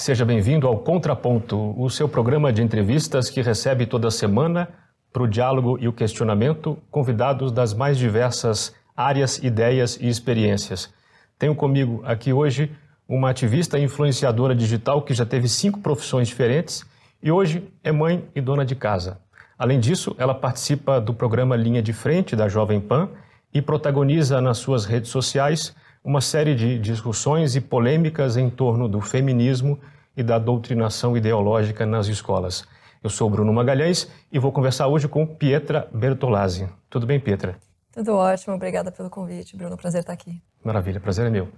Seja bem-vindo ao Contraponto, o seu programa de entrevistas que recebe toda semana, para o diálogo e o questionamento, convidados das mais diversas áreas, ideias e experiências. Tenho comigo aqui hoje uma ativista e influenciadora digital que já teve cinco profissões diferentes e hoje é mãe e dona de casa. Além disso, ela participa do programa Linha de Frente da Jovem Pan e protagoniza nas suas redes sociais uma série de discussões e polêmicas em torno do feminismo e da doutrinação ideológica nas escolas. Eu sou Bruno Magalhães e vou conversar hoje com Pietra Bertolazzi. Tudo bem, Pietra? Tudo ótimo, obrigada pelo convite, Bruno. Prazer estar aqui. Maravilha, prazer é meu.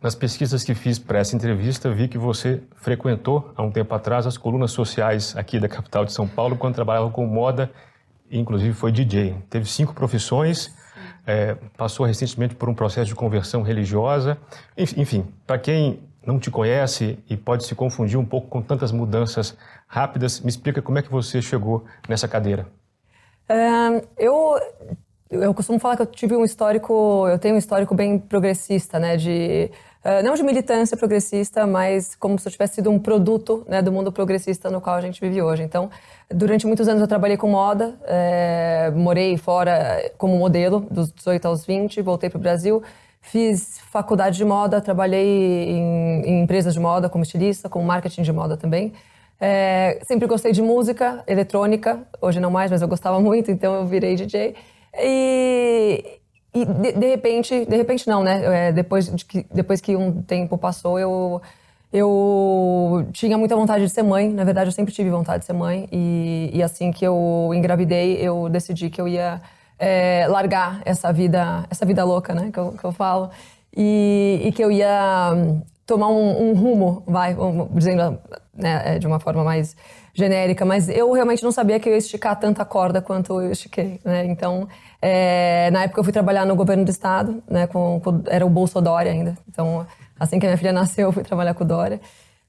Nas pesquisas que fiz para essa entrevista, vi que você frequentou há um tempo atrás as colunas sociais aqui da capital de São Paulo, quando trabalhava com moda, e inclusive foi DJ. Teve cinco profissões, é, passou recentemente por um processo de conversão religiosa. Enfim, para quem não te conhece e pode se confundir um pouco com tantas mudanças rápidas, me explica como é que você chegou nessa cadeira. eu eu costumo falar que eu tive um histórico, eu tenho um histórico bem progressista, né, de uh, não de militância progressista, mas como se eu tivesse sido um produto, né, do mundo progressista no qual a gente vive hoje. Então, Durante muitos anos eu trabalhei com moda, é, morei fora como modelo, dos 18 aos 20, voltei para o Brasil, fiz faculdade de moda, trabalhei em, em, empresas de moda como estilista, com marketing de moda também. É, sempre gostei de música eletrônica, hoje não mais, mas eu gostava muito, então eu virei DJ. E, e de, de, repente, de repente não, né? É, depois, de que, depois que um tempo passou, eu eu tinha muita vontade de ser mãe, na verdade eu sempre tive vontade de ser mãe. E, e assim que eu engravidei eu decidi que eu ia é, largar essa vida, essa vida louca, né, que eu, que eu falo. E, e, que eu ia hum, tomar um, um rumo, vai, dizendo né, é, de uma forma mais genérica, mas eu realmente não sabia que eu ia esticar tanta corda quanto eu estiquei, né? Então, é, na época eu fui trabalhar no governo do estado, né? Com, com, era o Bolsodória ainda. Então, Assim que a minha filha nasceu, eu fui trabalhar com o Dória.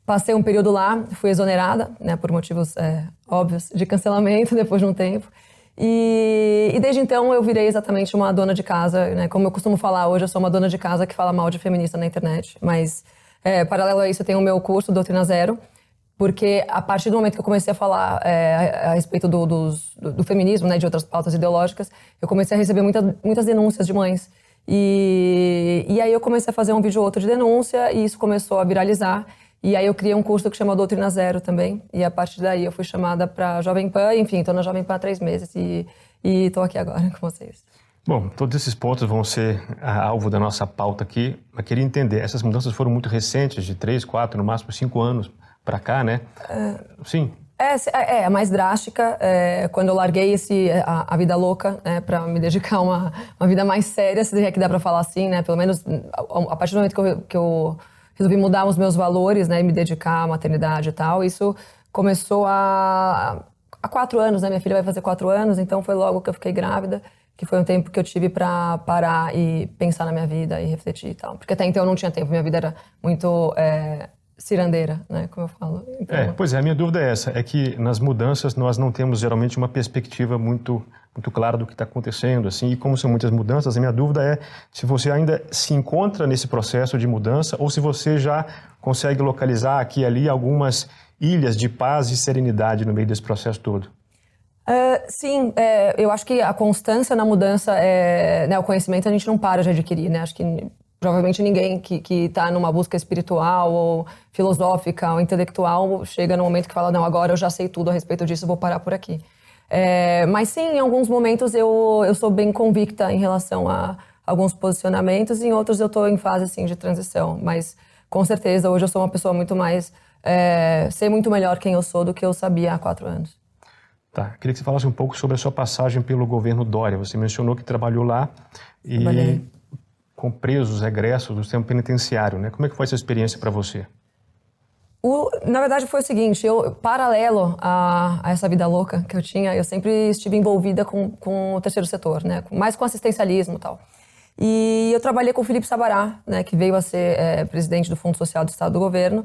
Passei um período lá, fui exonerada, né, por motivos é, óbvios de cancelamento depois de um tempo. E, e, desde então eu virei exatamente uma dona de casa, né? Como eu costumo falar hoje, eu sou uma dona de casa que fala mal de feminista na internet. Mas, é, paralelo a isso, eu tenho o meu curso, Doutrina Zero, porque a partir do momento que eu comecei a falar é, a, respeito do, do, do, feminismo, né, de outras pautas ideológicas, eu comecei a receber muita, muitas denúncias de mães e, e aí eu comecei a fazer um vídeo ou outro de denúncia e isso começou a viralizar. E aí eu criei um curso que chama Doutrina Zero também. E a partir daí eu fui chamada para Jovem Pan. Enfim, estou na Jovem Pan há três meses e estou aqui agora com vocês. Bom, todos esses pontos vão ser alvo da nossa pauta aqui. Mas queria entender, essas mudanças foram muito recentes, de três, quatro, no máximo cinco anos para cá, né? Sim. É, é, é, a mais drástica. É, quando eu larguei esse, a, a vida louca, né, para me dedicar a uma, uma vida mais séria, se é que dá para falar assim, né? Pelo menos a, a partir do momento que eu, que eu, resolvi mudar os meus valores, né, e me dedicar à maternidade e tal, isso começou há quatro anos, né? Minha filha vai fazer quatro anos, então foi logo que eu fiquei grávida, que foi um tempo que eu tive para parar e pensar na minha vida e refletir e tal. Porque até então eu não tinha tempo, minha vida era muito é, cirandeira, né, como eu falo. Então... É, pois é, a minha dúvida é essa, é que nas mudanças nós não temos geralmente uma perspectiva muito muito clara do que está acontecendo, assim, e como são muitas mudanças, a minha dúvida é se você ainda se encontra nesse processo de mudança ou se você já consegue localizar aqui e ali algumas ilhas de paz e serenidade no meio desse processo todo. Uh, sim, é, eu acho que a constância na mudança, é, né, o conhecimento a gente não para de adquirir, né? Acho que Provavelmente ninguém que está numa busca espiritual ou filosófica ou intelectual chega no momento que fala, não, agora eu já sei tudo a respeito disso, vou parar por aqui. É, mas sim, em alguns momentos eu, eu sou bem convicta em relação a alguns posicionamentos, em outros eu estou em fase assim, de transição. Mas com certeza hoje eu sou uma pessoa muito mais. É, sei muito melhor quem eu sou do que eu sabia há quatro anos. Tá, queria que você falasse um pouco sobre a sua passagem pelo governo Dória. Você mencionou que trabalhou lá e Trabalhei com presos egressos do sistema penitenciário, né? Como é que foi essa experiência para você? O, na verdade foi o seguinte, eu paralelo a, a, essa vida louca que eu tinha, eu sempre estive envolvida com, com o terceiro setor, né? Mais com assistencialismo e tal. E eu trabalhei com o Felipe Sabará, né? Que veio a ser é, presidente do Fundo Social do Estado do Governo.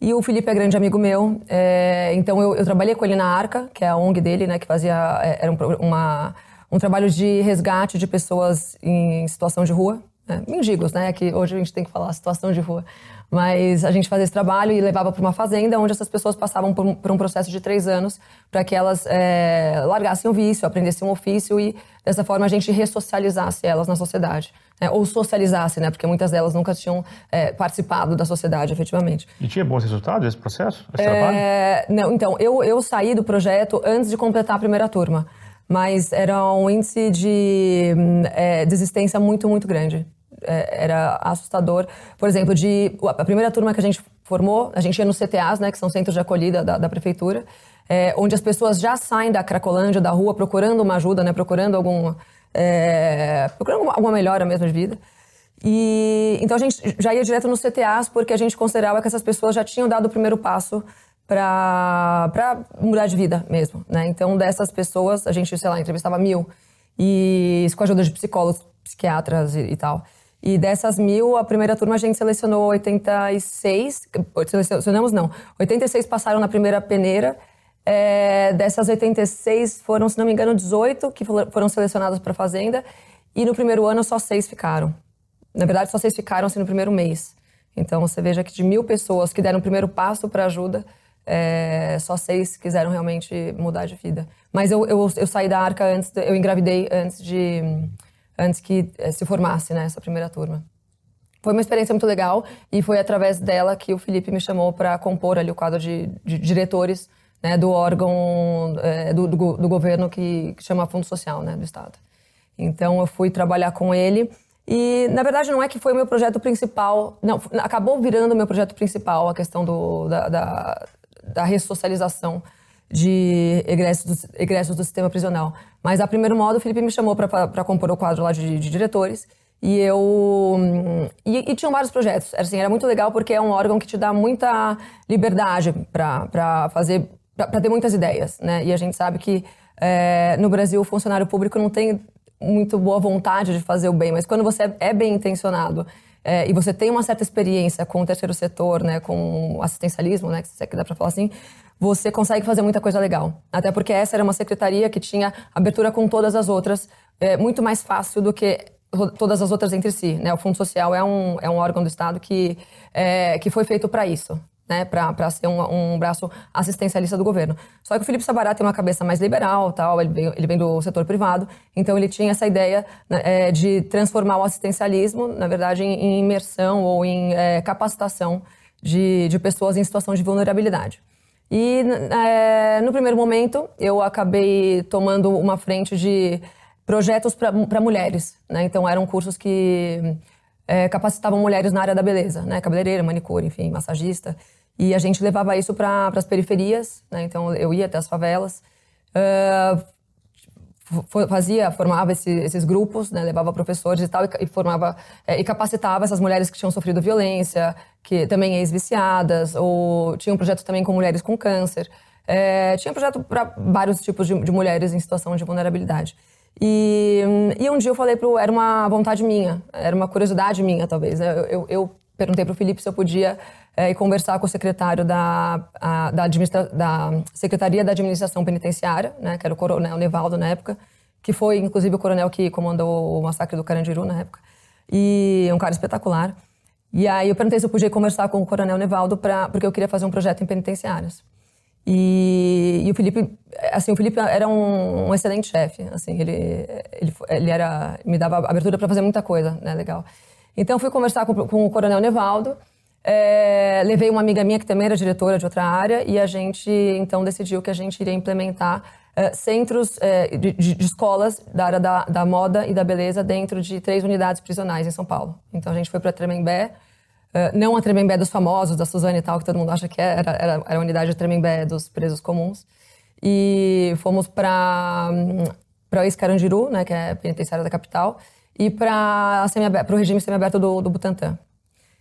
E o Felipe é grande amigo meu, é, então eu, eu, trabalhei com ele na Arca, que é a ONG dele, né? Que fazia é, era um, uma, um trabalho de resgate de pessoas em situação de rua, né? mendigos, né? Que hoje a gente tem que falar situação de rua. Mas a gente fazia esse trabalho e levava para uma fazenda onde essas pessoas passavam por um, por um processo de três anos para que elas é, largassem o vício, aprendessem um ofício e dessa forma a gente ressocializasse elas na sociedade. Né? Ou socializasse, né? Porque muitas delas nunca tinham é, participado da sociedade, efetivamente. E tinha bons resultados esse processo, esse é, trabalho? Não, então, eu, eu saí do projeto antes de completar a primeira turma. Mas era um índice de é, desistência muito, muito grande. É, era assustador. Por exemplo, de a primeira turma que a gente formou, a gente ia nos CTAs, né, que são centros de acolhida da, da prefeitura, é, onde as pessoas já saem da Cracolândia, da rua, procurando uma ajuda, né, procurando algum é, procurando alguma melhora mesmo de vida. E então a gente já ia direto nos CTAs porque a gente considerava que essas pessoas já tinham dado o primeiro passo para mudar de vida mesmo, né? Então dessas pessoas a gente, sei lá, entrevistava mil e com a ajuda de psicólogos, psiquiatras e, e tal. E dessas mil, a primeira turma a gente selecionou 86. Selecionamos, não. 86 passaram na primeira peneira. É, dessas 86 foram, se não me engano, 18 que foram selecionadas para a Fazenda. E no primeiro ano só seis ficaram. Na verdade, só seis ficaram assim, no primeiro mês. Então você veja que de mil pessoas que deram o primeiro passo para ajuda, é, só seis quiseram realmente mudar de vida. Mas eu, eu, eu saí da arca antes, eu engravidei antes de antes que eh, se formasse né, essa primeira turma. Foi uma experiência muito legal e foi através dela que o Felipe me chamou para compor ali o quadro de, de diretores né, do órgão é, do, do, do, governo que, que, chama Fundo Social né, do Estado. Então eu fui trabalhar com ele e na verdade não é que foi o meu projeto principal, não, acabou virando o meu projeto principal a questão do, da, da, da ressocialização de egressos, egressos do sistema prisional. Mas, a primeiro modo, o Felipe me chamou para compor o quadro lá de, de diretores. E eu. E, e, tinham vários projetos. Assim, era muito legal porque é um órgão que te dá muita liberdade para fazer. para ter muitas ideias, né? E a gente sabe que é, no Brasil o funcionário público não tem muito boa vontade de fazer o bem, mas quando você é bem intencionado é, e você tem uma certa experiência com o terceiro setor, né, com assistencialismo, né, que dá para falar assim, você consegue fazer muita coisa legal. Até porque essa era uma secretaria que tinha abertura com todas as outras, é, muito mais fácil do que todas as outras entre si. Né? O Fundo Social é um, é um órgão do Estado que, é, que foi feito para isso. Né, para ser um, um, braço assistencialista do governo. Só que o Felipe Sabará tem uma cabeça mais liberal, tal, ele, vem, ele vem do setor privado, então ele tinha essa ideia né, é, de transformar o assistencialismo, na verdade, em, em imersão ou em é, capacitação de, de pessoas em situação de vulnerabilidade. E é, no primeiro momento eu acabei tomando uma frente de projetos para mulheres. Né? Então eram cursos que é, capacitavam mulheres na área da beleza, né? cabeleireira, manicure, enfim, massagista. E a gente levava isso para as periferias. Né? Então eu ia até as favelas. Uh, fazia, formava esse, esses grupos, né, levava professores e tal, e, e formava é, e capacitava essas mulheres que tinham sofrido violência, que também ex-viciadas, ou tinha um projeto também com mulheres com câncer. É, tinha um projeto para vários tipos de, de, mulheres em situação de vulnerabilidade. E, e um dia eu falei pro, era uma vontade minha, era uma curiosidade minha, talvez. Né? Eu, eu, eu perguntei pro Felipe se eu podia é, conversar com o secretário da, a, da, da, Secretaria da Administração Penitenciária, né, que era o coronel Nevaldo na época, que foi inclusive o coronel que comandou o massacre do Carandiru na época. E é um cara espetacular. E aí eu perguntei se eu podia conversar com o coronel Nevaldo pra, porque eu queria fazer um projeto em penitenciárias. E, e o Felipe, assim, o Felipe era um, um excelente chefe, assim, ele, ele, ele era, me dava abertura para fazer muita coisa, né, legal. Então fui conversar com, com o coronel Nevaldo, é, levei uma amiga minha que também era diretora de outra área e a gente então decidiu que a gente iria implementar é, centros é, de, de, escolas da área da, da, moda e da beleza dentro de três unidades prisionais em São Paulo. Então a gente foi para Tremembé, é, não a Tremembé dos famosos, da Suzane e tal, que todo mundo acha que era, era, era a unidade de Tremembé dos presos comuns. E fomos para para o Ex-Carandiru, né, que é a penitenciária da capital, e para o regime semiaberto do, do Butantã.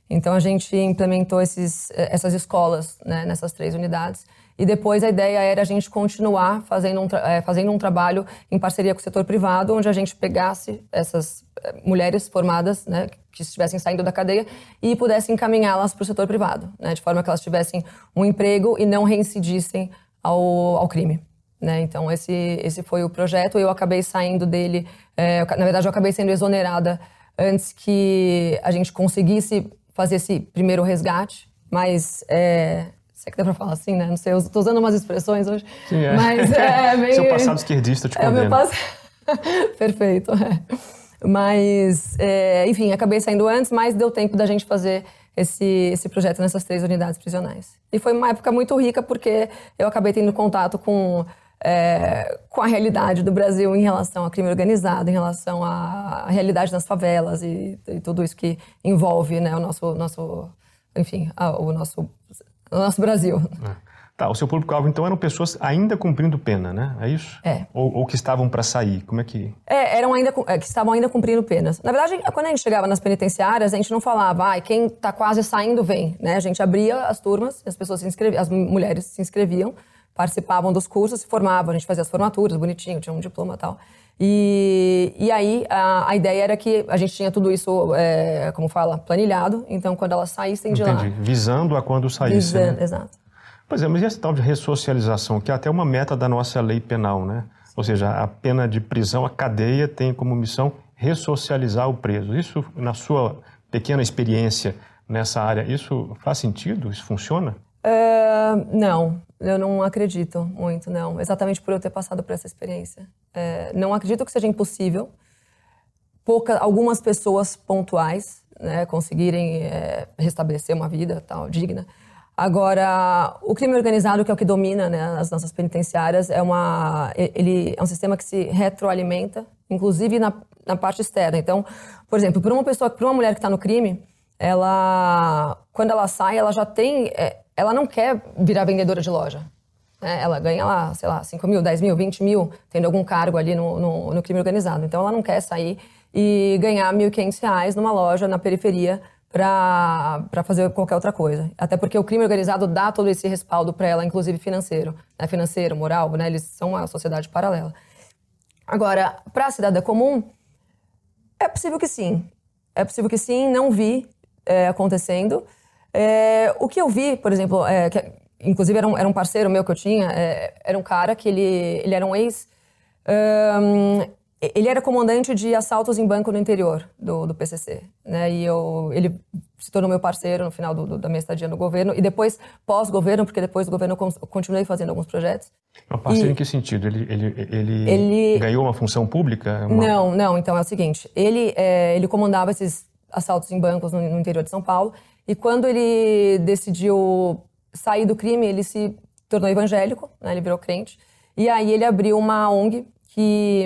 Então a gente implementou esses, essas escolas né, nessas três unidades. E depois a ideia era a gente continuar fazendo um, é, fazendo um trabalho em parceria com o setor privado, onde a gente pegasse essas é, mulheres formadas, né, que estivessem saindo da cadeia, e pudesse encaminhá-las para o setor privado, né, de forma que elas tivessem um emprego e não reincidissem ao, ao crime. Né? Então esse, esse foi o projeto. Eu acabei saindo dele, é, na verdade eu acabei sendo exonerada antes que a gente conseguisse fazer esse primeiro resgate, mas é, sei que dá pra falar assim, né? Não sei, eu tô usando umas expressões hoje. Sim, é. Mas é meio... Seu passado esquerdista te É o meu condena. passado. Perfeito. é. Mas, é, enfim, acabei saindo antes, mas deu tempo da gente fazer esse, esse projeto nessas três unidades prisionais. E foi uma época muito rica porque eu acabei tendo contato com, é, com a realidade do Brasil em relação ao crime organizado, em relação à realidade das favelas e, e tudo isso que envolve né, o nosso, nosso enfim, a- o nosso, o nosso Brasil. Tá, o seu público-alvo então eram pessoas ainda cumprindo pena, né? É isso? É. Ou, ou que estavam para sair. Como é que. É, eram ainda, é, que estavam ainda cumprindo penas. Na verdade, quando a gente chegava nas penitenciárias, a gente não falava, ai, quem está quase saindo vem, né? A gente abria as turmas, as pessoas se inscreviam, as mulheres se inscreviam, participavam dos cursos, se formavam, a gente fazia as formaturas, bonitinho, tinha um diploma e tal. E, e aí, a, a ideia era que a gente tinha tudo isso, é, como fala, planilhado, então quando elas saíssem de Entendi. lá... Visando a quando saísse. né? Visando, exato. Pois é, mas e essa tal de ressocialização, que é até uma meta da nossa lei penal, né? Ou seja, a pena de prisão, a cadeia tem como missão ressocializar o preso. Isso, na sua pequena experiência nessa área, isso faz sentido? Isso funciona? É, não, eu não acredito muito, não. Exatamente por eu ter passado por essa experiência. É, não acredito que seja impossível. Pouca, algumas pessoas pontuais né, conseguirem é, restabelecer uma vida tal digna. Agora, o crime organizado, que é o que domina né, as nossas penitenciárias, é, uma, ele é um sistema que se retroalimenta, inclusive na, na parte externa. Então, por exemplo, para uma pessoa, para uma mulher que está no crime, ela, quando ela sai, ela já tem, é, ela não quer virar vendedora de loja. né? Ela ganha lá, sei lá, 5 mil, 10 mil, 20 mil, tendo algum cargo ali no, no, no crime organizado. Então, ela não quer sair e ganhar 1.500 reais numa loja na periferia para fazer qualquer outra coisa. Até porque o crime organizado dá todo esse respaldo para ela, inclusive financeiro. Né? Financeiro, moral, né? eles são uma sociedade paralela. Agora, para a cidadã comum, é possível que sim. É possível que sim, não vi é, acontecendo. É, o que eu vi, por exemplo, é, que, inclusive era um, era um parceiro meu que eu tinha, é, era um cara que ele, ele era um ex. ahn, ele era comandante de assaltos em banco no interior do, do PCC, né? E eu, ele se tornou meu parceiro no final do, do- da minha estadia no governo e depois pós-governo, porque depois do governo eu con- continuei fazendo alguns projetos. Uma parceria E- em que sentido? Ele, ele, ele, Ele- ganhou uma função pública? Uma- Não, não. Então é o seguinte: ele, é, ele comandava esses assaltos em bancos no, no interior de São Paulo. E quando ele decidiu sair do crime, ele se tornou evangélico, né, ele virou crente. E aí ele abriu uma ONG que,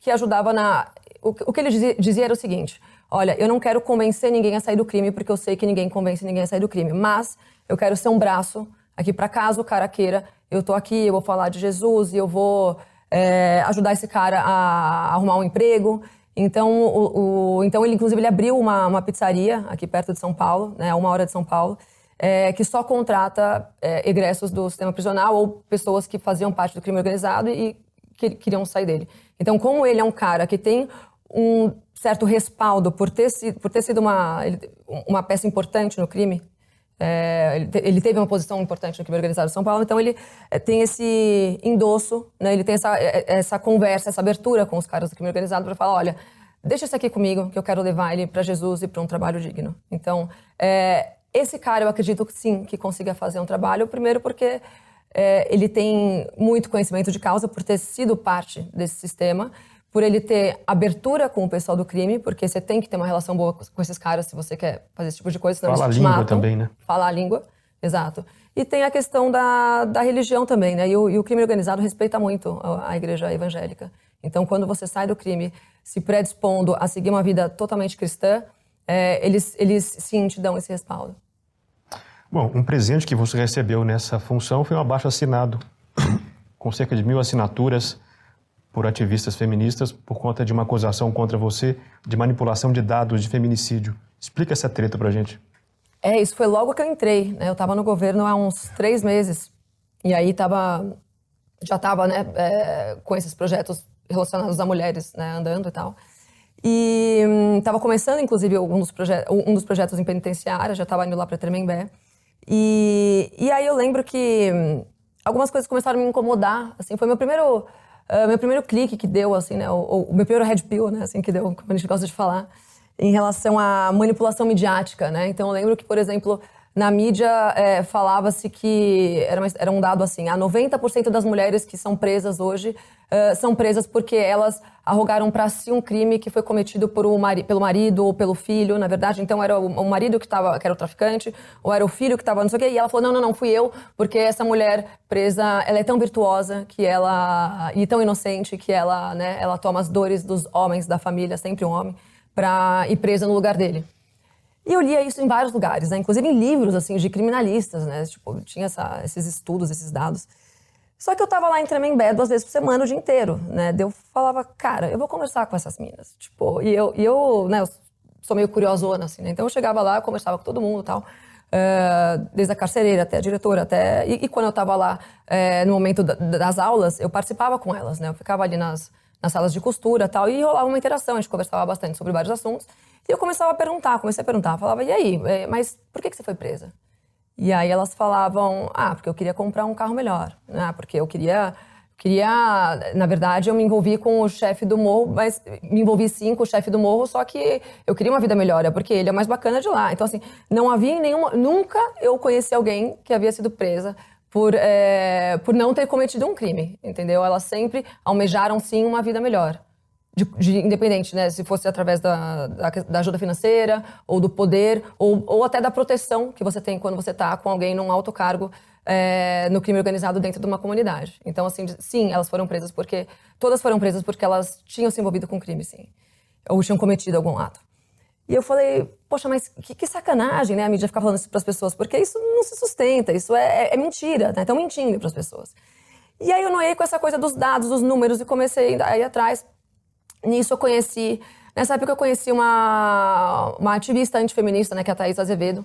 que ajudava na. O, que- ele dizia, dizia era o seguinte: olha, eu não quero convencer ninguém a sair do crime, porque eu sei que ninguém convence ninguém a sair do crime, mas eu quero ser um braço aqui para caso o cara queira. Eu tô aqui, eu vou falar de Jesus e eu vou é, ajudar esse cara a arrumar um emprego. Então, o, o- então ele inclusive ele abriu uma, uma pizzaria aqui perto de São Paulo, né, a uma hora de São Paulo, é, que só contrata é, egressos do sistema prisional ou pessoas que faziam parte do crime organizado e que queriam sair dele. Então, como ele é um cara que tem um certo respaldo por ter por ter sido uma, uma peça importante no crime, é, ele, te- ele teve uma posição importante no crime organizado de São Paulo, então ele é, tem esse endosso, né, ele tem essa, é, é, essa conversa, essa abertura com os caras do crime organizado para falar, olha, deixa isso aqui comigo, que eu quero levar ele para Jesus e para um trabalho digno. Então, é, esse cara eu acredito sim, que consiga fazer um trabalho, primeiro porque é, ele tem muito conhecimento de causa por ter sido parte desse sistema, por ele ter abertura com o pessoal do crime, porque você tem que ter uma relação boa com esses caras se você quer fazer esse tipo de coisa, senão Fala a eles te língua matam. também, né? Falar a língua, exato. E tem a questão da, da religião também, né? E o, e o crime organizado respeita muito a, a igreja evangélica. Então, quando você sai do crime se predispondo a seguir uma vida totalmente cristã, é, eles, eles sim te dão esse respaldo. Bom, um presente que você recebeu nessa função foi um abaixo assinado com cerca de mil assinaturas por ativistas feministas por conta de uma acusação contra você de manipulação de dados de feminicídio. Explica essa treta pra gente. É, isso foi logo que eu entrei, né? Eu estava no governo há uns três meses. E aí tava, já estava né, é, com esses projetos relacionados a mulheres né, andando e tal. E estava começando, inclusive, um dos, um dos projetos em penitenciária, já estava indo lá para Tremembé. E, e aí eu lembro que hum, algumas coisas começaram a me incomodar. Assim, foi meu primeiro, ah, meu primeiro clique que deu, assim, né? O, o meu primeiro red pill, né? Assim, que deu, como a gente gosta de falar. em relação à manipulação midiática, né? Então eu lembro que, por exemplo, na mídia é, falava-se que era, uma, era, um dado assim: a 90% das mulheres que são presas hoje uh, são presas porque elas arrogaram para si um crime que foi cometido por um mari pelo marido ou pelo filho, na verdade. Então era o, o marido que, tava, que era o traficante, ou era o filho que estava não sei o quê. E ela falou: não, não, não, fui eu, porque essa mulher presa, ela é tão virtuosa que ela. e tão inocente que ela, né, ela toma as dores dos homens da família, sempre um homem para ir presa no lugar dele. E eu lia isso em vários lugares, né? inclusive em livros assim de criminalistas, né? Tipo, tinha essa, esses estudos, esses dados. Só que eu tava lá em Tremembé duas vezes por semana, o dia inteiro, né? Eu falava, cara, eu vou conversar com essas minas. Tipo, e eu, e eu, né, eu sou meio curiosona, assim, né? Então eu chegava lá, eu conversava com todo mundo e tal. Uh, desde a carcereira até a diretora, até... E, e quando eu tava lá, uh, no momento da, das aulas, eu participava com elas, né? Eu ficava ali nas, nas salas de costura tal, e rolava uma interação, a gente conversava bastante sobre vários assuntos. E eu começava a perguntar, comecei a perguntar, falava, e aí, é, mas por que, que você foi presa? E aí elas falavam, ah, porque eu queria comprar um carro melhor, né? porque eu queria, queria, na verdade, eu me envolvi com o chefe do morro, mas me envolvi sim com o chefe do morro, só que eu queria uma vida melhor, é porque ele é mais bacana de lá. Então, assim, não havia nenhuma, nunca eu conheci alguém que havia sido presa por, é, por não ter cometido um crime, entendeu? Elas sempre almejaram, sim, uma vida melhor. De, de, independente, né? Se fosse através da, da, da, ajuda financeira, ou do poder, ou, ou até da proteção que você tem quando você está com alguém num alto cargo é, no crime organizado dentro de uma comunidade. Então, assim, sim, elas foram presas porque... Todas foram presas porque elas tinham se envolvido com crime, sim. Ou tinham cometido algum ato. E eu falei, poxa, mas que, que sacanagem, né? A mídia ficar falando isso para as pessoas, porque isso não se sustenta, isso é, é, é mentira, né? Estão mentindo para as pessoas. E aí eu noiei com essa coisa dos dados, dos números, e comecei a ir atrás. Nisso eu conheci, nessa época eu conheci uma, uma ativista antifeminista, né, que é a Thaís Azevedo.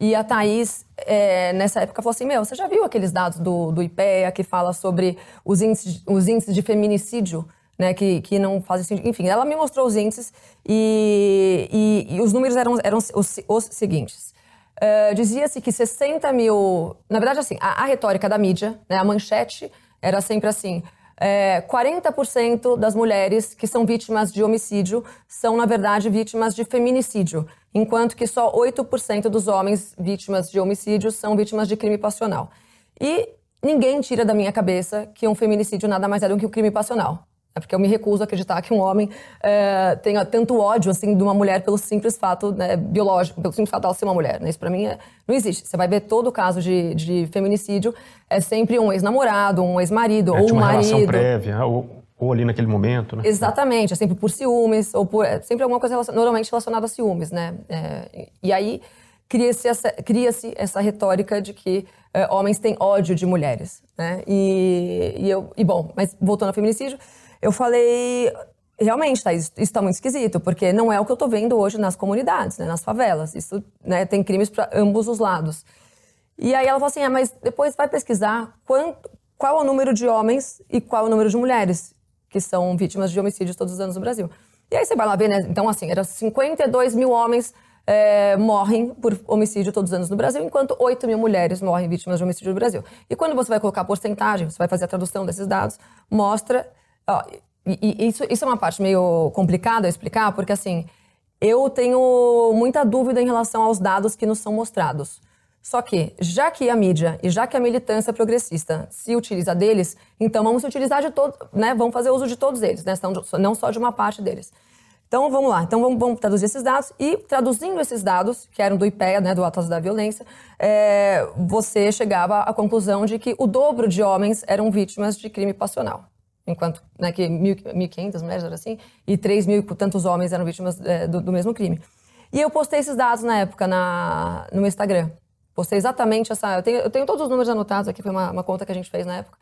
E a Thaís, é, nessa época, falou assim: Meu, você já viu aqueles dados do, do IPEA que fala sobre os índices, os índices de feminicídio? né, que, que não fazem sentido. Enfim, ela me mostrou os índices e, e, e os números eram, eram os, os seguintes. Uh, Dizia-se que 60 mil. Na verdade, assim, a, a retórica da mídia, né, a manchete, era sempre assim. É, 40% das mulheres que são vítimas de homicídio são, na verdade, vítimas de feminicídio, enquanto que só 8% dos homens vítimas de homicídio são vítimas de crime passional. E ninguém tira da minha cabeça que um feminicídio nada mais é do que um crime passional. É porque eu me recuso a acreditar que um homem é, tenha tanto ódio assim de uma mulher pelo simples fato né, biológico, pelo simples fato dela ser uma mulher. Né? Isso para mim é, não existe. Você vai ver todo caso de, de feminicídio é sempre um ex-namorado, um ex-marido é, ou um uma marido. relação prévia ou, ou ali naquele momento, né? Exatamente. É sempre por ciúmes ou por é sempre alguma coisa relacion, normalmente relacionada a ciúmes, né? É, e aí cria-se essa, cria essa retórica de que é, homens têm ódio de mulheres, né? E, e eu e bom, mas voltando ao feminicídio eu falei, realmente, tá, isso está muito esquisito, porque não é o que eu estou vendo hoje nas comunidades, né, nas favelas. Isso né, tem crimes para ambos os lados. E aí ela falou assim: ah, mas depois vai pesquisar quanto, qual é o número de homens e qual é o número de mulheres que são vítimas de homicídios todos os anos no Brasil. E aí você vai lá ver, né? Então, assim, era 52 mil homens é, morrem por homicídio todos os anos no Brasil, enquanto 8 mil mulheres morrem vítimas de homicídio no Brasil. E quando você vai colocar a porcentagem, você vai fazer a tradução desses dados, mostra Ó, e, e isso, isso é uma parte meio complicada a explicar, porque assim, eu tenho muita dúvida em relação aos dados que nos são mostrados. Só que, já que a mídia e já que a militância progressista se utiliza deles, então vamos utilizar de todos, né? Vamos fazer uso de todos eles, né? Não só de uma parte deles. Então vamos lá, então vamos, vamos, traduzir esses dados e traduzindo esses dados, que eram do IPEA, né, do Atlas da Violência, é, você chegava à conclusão de que o dobro de homens eram vítimas de crime passional enquanto né, que 1.500 mulheres eram assim, e 3 mil e tantos homens eram vítimas é, do, do, mesmo crime. E eu postei esses dados na época na, no meu Instagram. Postei exatamente essa. Eu tenho, eu tenho todos os números anotados aqui, foi uma, uma conta que a gente fez na época.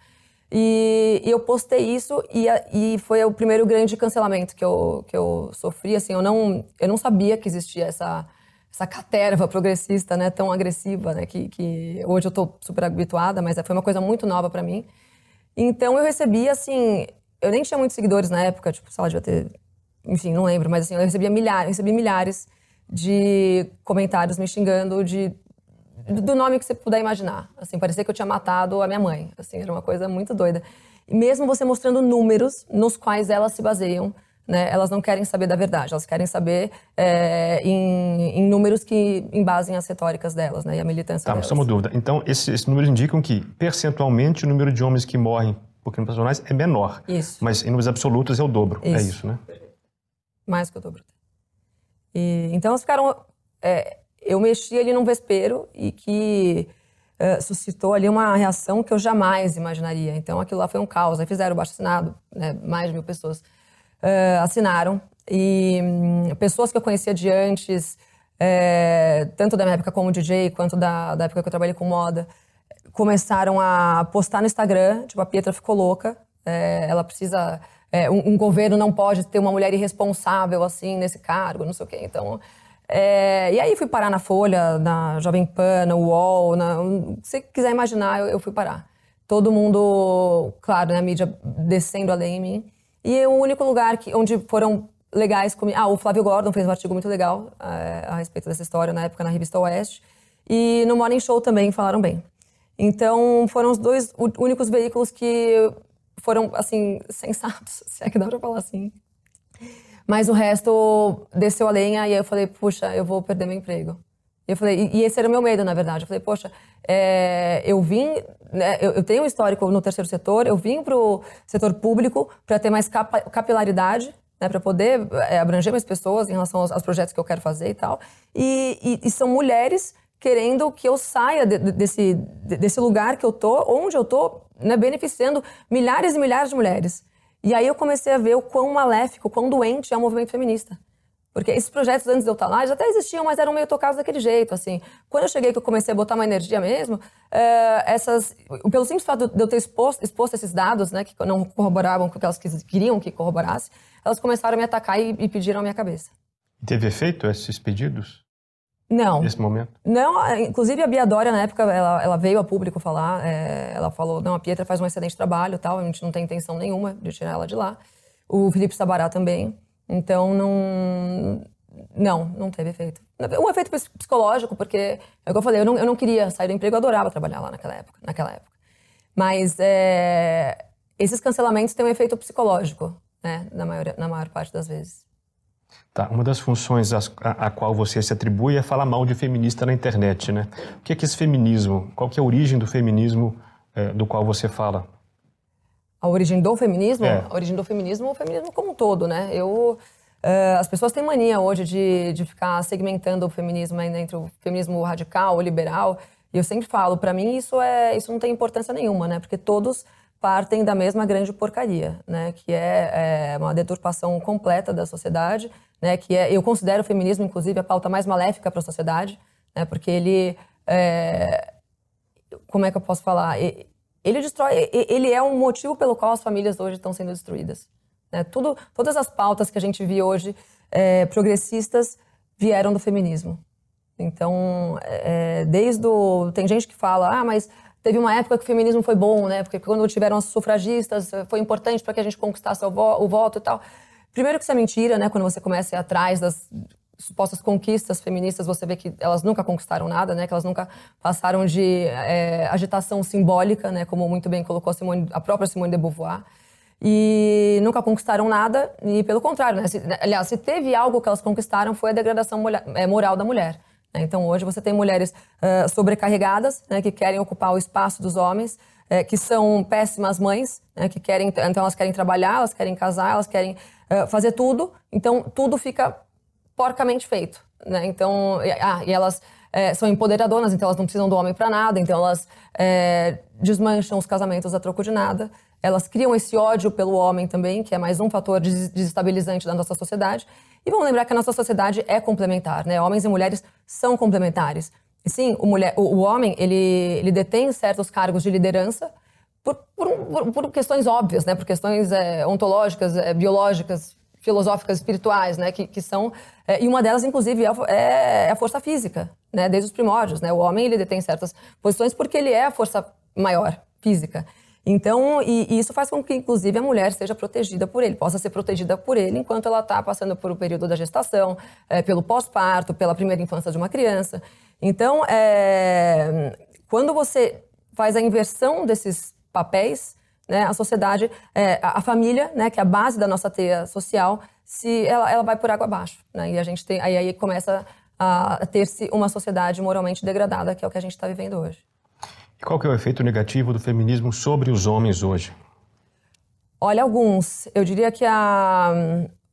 E, e eu postei isso e, e, foi o primeiro grande cancelamento que eu, que eu sofri. Assim, eu não, eu não sabia que existia essa, essa caterva progressista né, tão agressiva, né, que, que hoje eu estou super habituada, mas foi uma coisa muito nova para mim. Então eu recebi, assim, eu nem tinha muitos seguidores na época, tipo, sei lá, devia ter, enfim, não lembro, mas assim, eu recebia milhares, recebi milhares de comentários me xingando de do nome que você puder imaginar. Assim, parecia que eu tinha matado a minha mãe. Assim, era uma coisa muito doida. E mesmo você mostrando números nos quais elas se baseiam né, elas não querem saber da verdade, elas querem saber é, em, em, números que embasem as retóricas delas né, e a militância tá, delas. Tá, só uma dúvida. Então, esses, esses números indicam que, percentualmente, o número de homens que morrem por crimes passionais é menor. Isso. Mas em números absolutos é o dobro. É isso. É isso, né? Mais que o dobro. E, então, elas ficaram... É, eu mexi ali num vespeiro e que uh, suscitou ali uma reação que eu jamais imaginaria. Então, aquilo lá foi um caos. Aí fizeram o baixo assinado, né, mais de mil pessoas uh, assinaram. E um, pessoas que eu conhecia de antes, é, tanto da minha época como DJ, quanto da, da época que eu trabalhei com moda, começaram a postar no Instagram, tipo, a Pietra ficou louca, é, ela precisa... É, um, um, governo não pode ter uma mulher irresponsável assim nesse cargo, não sei o quê. Então, e aí fui parar na Folha, na Jovem Pan, no UOL, na, se quiser imaginar, eu, eu, fui parar. Todo mundo, claro, na mídia descendo além em mim. E o único lugar que, onde foram legais comigo... Ah, o Flávio Gordon fez um artigo muito legal é, a respeito dessa história, na época, na revista Oeste. E no Morning Show também falaram bem. Então, foram os dois únicos veículos que foram, assim, sensatos, se é que dá pra falar assim. Mas o resto desceu a lenha e aí eu falei, puxa, eu vou perder meu emprego. Eu falei, e, esse era o meu medo, na verdade. Eu falei, poxa, é, eu vim, né, eu, eu, tenho um histórico no terceiro setor, eu vim para o setor público para ter mais capa, capilaridade, né, para poder é, abranger mais pessoas em relação aos, aos, projetos que eu quero fazer e tal. E, e, e são mulheres querendo que eu saia de, de, desse, de, desse lugar que eu tô, onde eu tô, né, beneficiando milhares e milhares de mulheres. E aí eu comecei a ver o quão maléfico, o quão doente é o movimento feminista. Porque esses projetos antes de eu estar lá já até existiam, mas eram meio tocados daquele jeito, assim. Quando eu cheguei, que eu comecei a botar uma energia mesmo, é, essas... Pelo simples fato de eu ter exposto, exposto esses dados, né, que não corroboravam com o que elas queriam que corroborasse, elas começaram a me atacar e, e pediram a minha cabeça. Teve efeito esses pedidos? Não. Nesse momento? Não, inclusive a Bia Dória, na época, ela, ela veio a público falar, é, ela falou, não, a Pietra faz um excelente trabalho tal, a gente não tem intenção nenhuma de tirar ela de lá. O Felipe Sabará também. Então, não... Não, não teve efeito. Um efeito psicológico, porque, é o que eu falei, eu não, eu não queria sair do emprego, eu adorava trabalhar lá naquela época. Naquela época. Mas é, esses cancelamentos têm um efeito psicológico, né, na maior, na maior parte das vezes. Tá, uma das funções a, a, qual você se atribui é falar mal de feminista na internet, né? O que é que esse feminismo? Qual que é a origem do feminismo é, do qual você fala? A origem do feminismo? É. A origem do feminismo, o feminismo como um todo, né? Eu, uh, as pessoas têm mania hoje de, de ficar segmentando o feminismo entre o feminismo radical, o liberal. E eu sempre falo, para mim isso é, isso não tem importância nenhuma, né? Porque todos partem da mesma grande porcaria, né? Que é, é uma deturpação completa da sociedade né, que é, eu considero o feminismo, inclusive, a pauta mais maléfica para a sociedade, né, porque ele, é, como é que eu posso falar? Ele destrói, ele é um motivo pelo qual as famílias hoje estão sendo destruídas. Né? Tudo, todas as pautas que a gente viu hoje é, progressistas vieram do feminismo. Então, é, desde o, tem gente que fala, ah, mas teve uma época que o feminismo foi bom, né? Porque quando tiveram as sufragistas foi importante para que a gente conquistasse o voto e tal. Primeiro que isso é mentira, né? Quando você começa a ir atrás das supostas conquistas feministas, você vê que elas nunca conquistaram nada, né? Que elas nunca passaram de é, agitação simbólica, né? Como muito bem colocou a, Simone, a própria Simone de Beauvoir. E nunca conquistaram nada, e pelo contrário, né? Se, aliás, se teve algo que elas conquistaram foi a degradação é, moral da mulher. Né? Então, hoje você tem mulheres uh, sobrecarregadas, né? Que querem ocupar o espaço dos homens, que são péssimas mães, né? Que querem, então elas querem trabalhar, elas querem casar, elas querem eh, fazer tudo, então tudo fica porcamente feito. Né? Então, e, ah, e elas é, são empoderadoras, então elas não precisam do homem para nada, então elas é, desmancham os casamentos a troco de nada. Elas criam esse ódio pelo homem também, que é mais um fator desestabilizante da nossa sociedade. E vamos lembrar que a nossa sociedade é complementar, né? Homens e mulheres são complementares. E sim, o, mulher, o, o homem, ele, ele detém certos cargos de liderança, por, por, por, questões óbvias, né? Por questões é, ontológicas, é, biológicas, filosóficas, espirituais, né? Que, que são é, e uma delas, inclusive, é, é, é, a força física, né? Desde os primórdios, né? O homem ele detém certas posições porque ele é a força maior física. Então, e, e, isso faz com que, inclusive, a mulher seja protegida por ele, possa ser protegida por ele enquanto ela está passando por o período da gestação, é, pelo pós-parto, pela primeira infância de uma criança. Então, é, quando você faz a inversão desses papéis, né, a sociedade, é, a, família, né, que é a base da nossa teia social, se ela, ela vai por água abaixo. Né, e a gente tem, aí, aí começa a ter-se uma sociedade moralmente degradada, que é o que a gente está vivendo hoje. E qual que é o efeito negativo do feminismo sobre os homens hoje? Olha, alguns. Eu diria que a,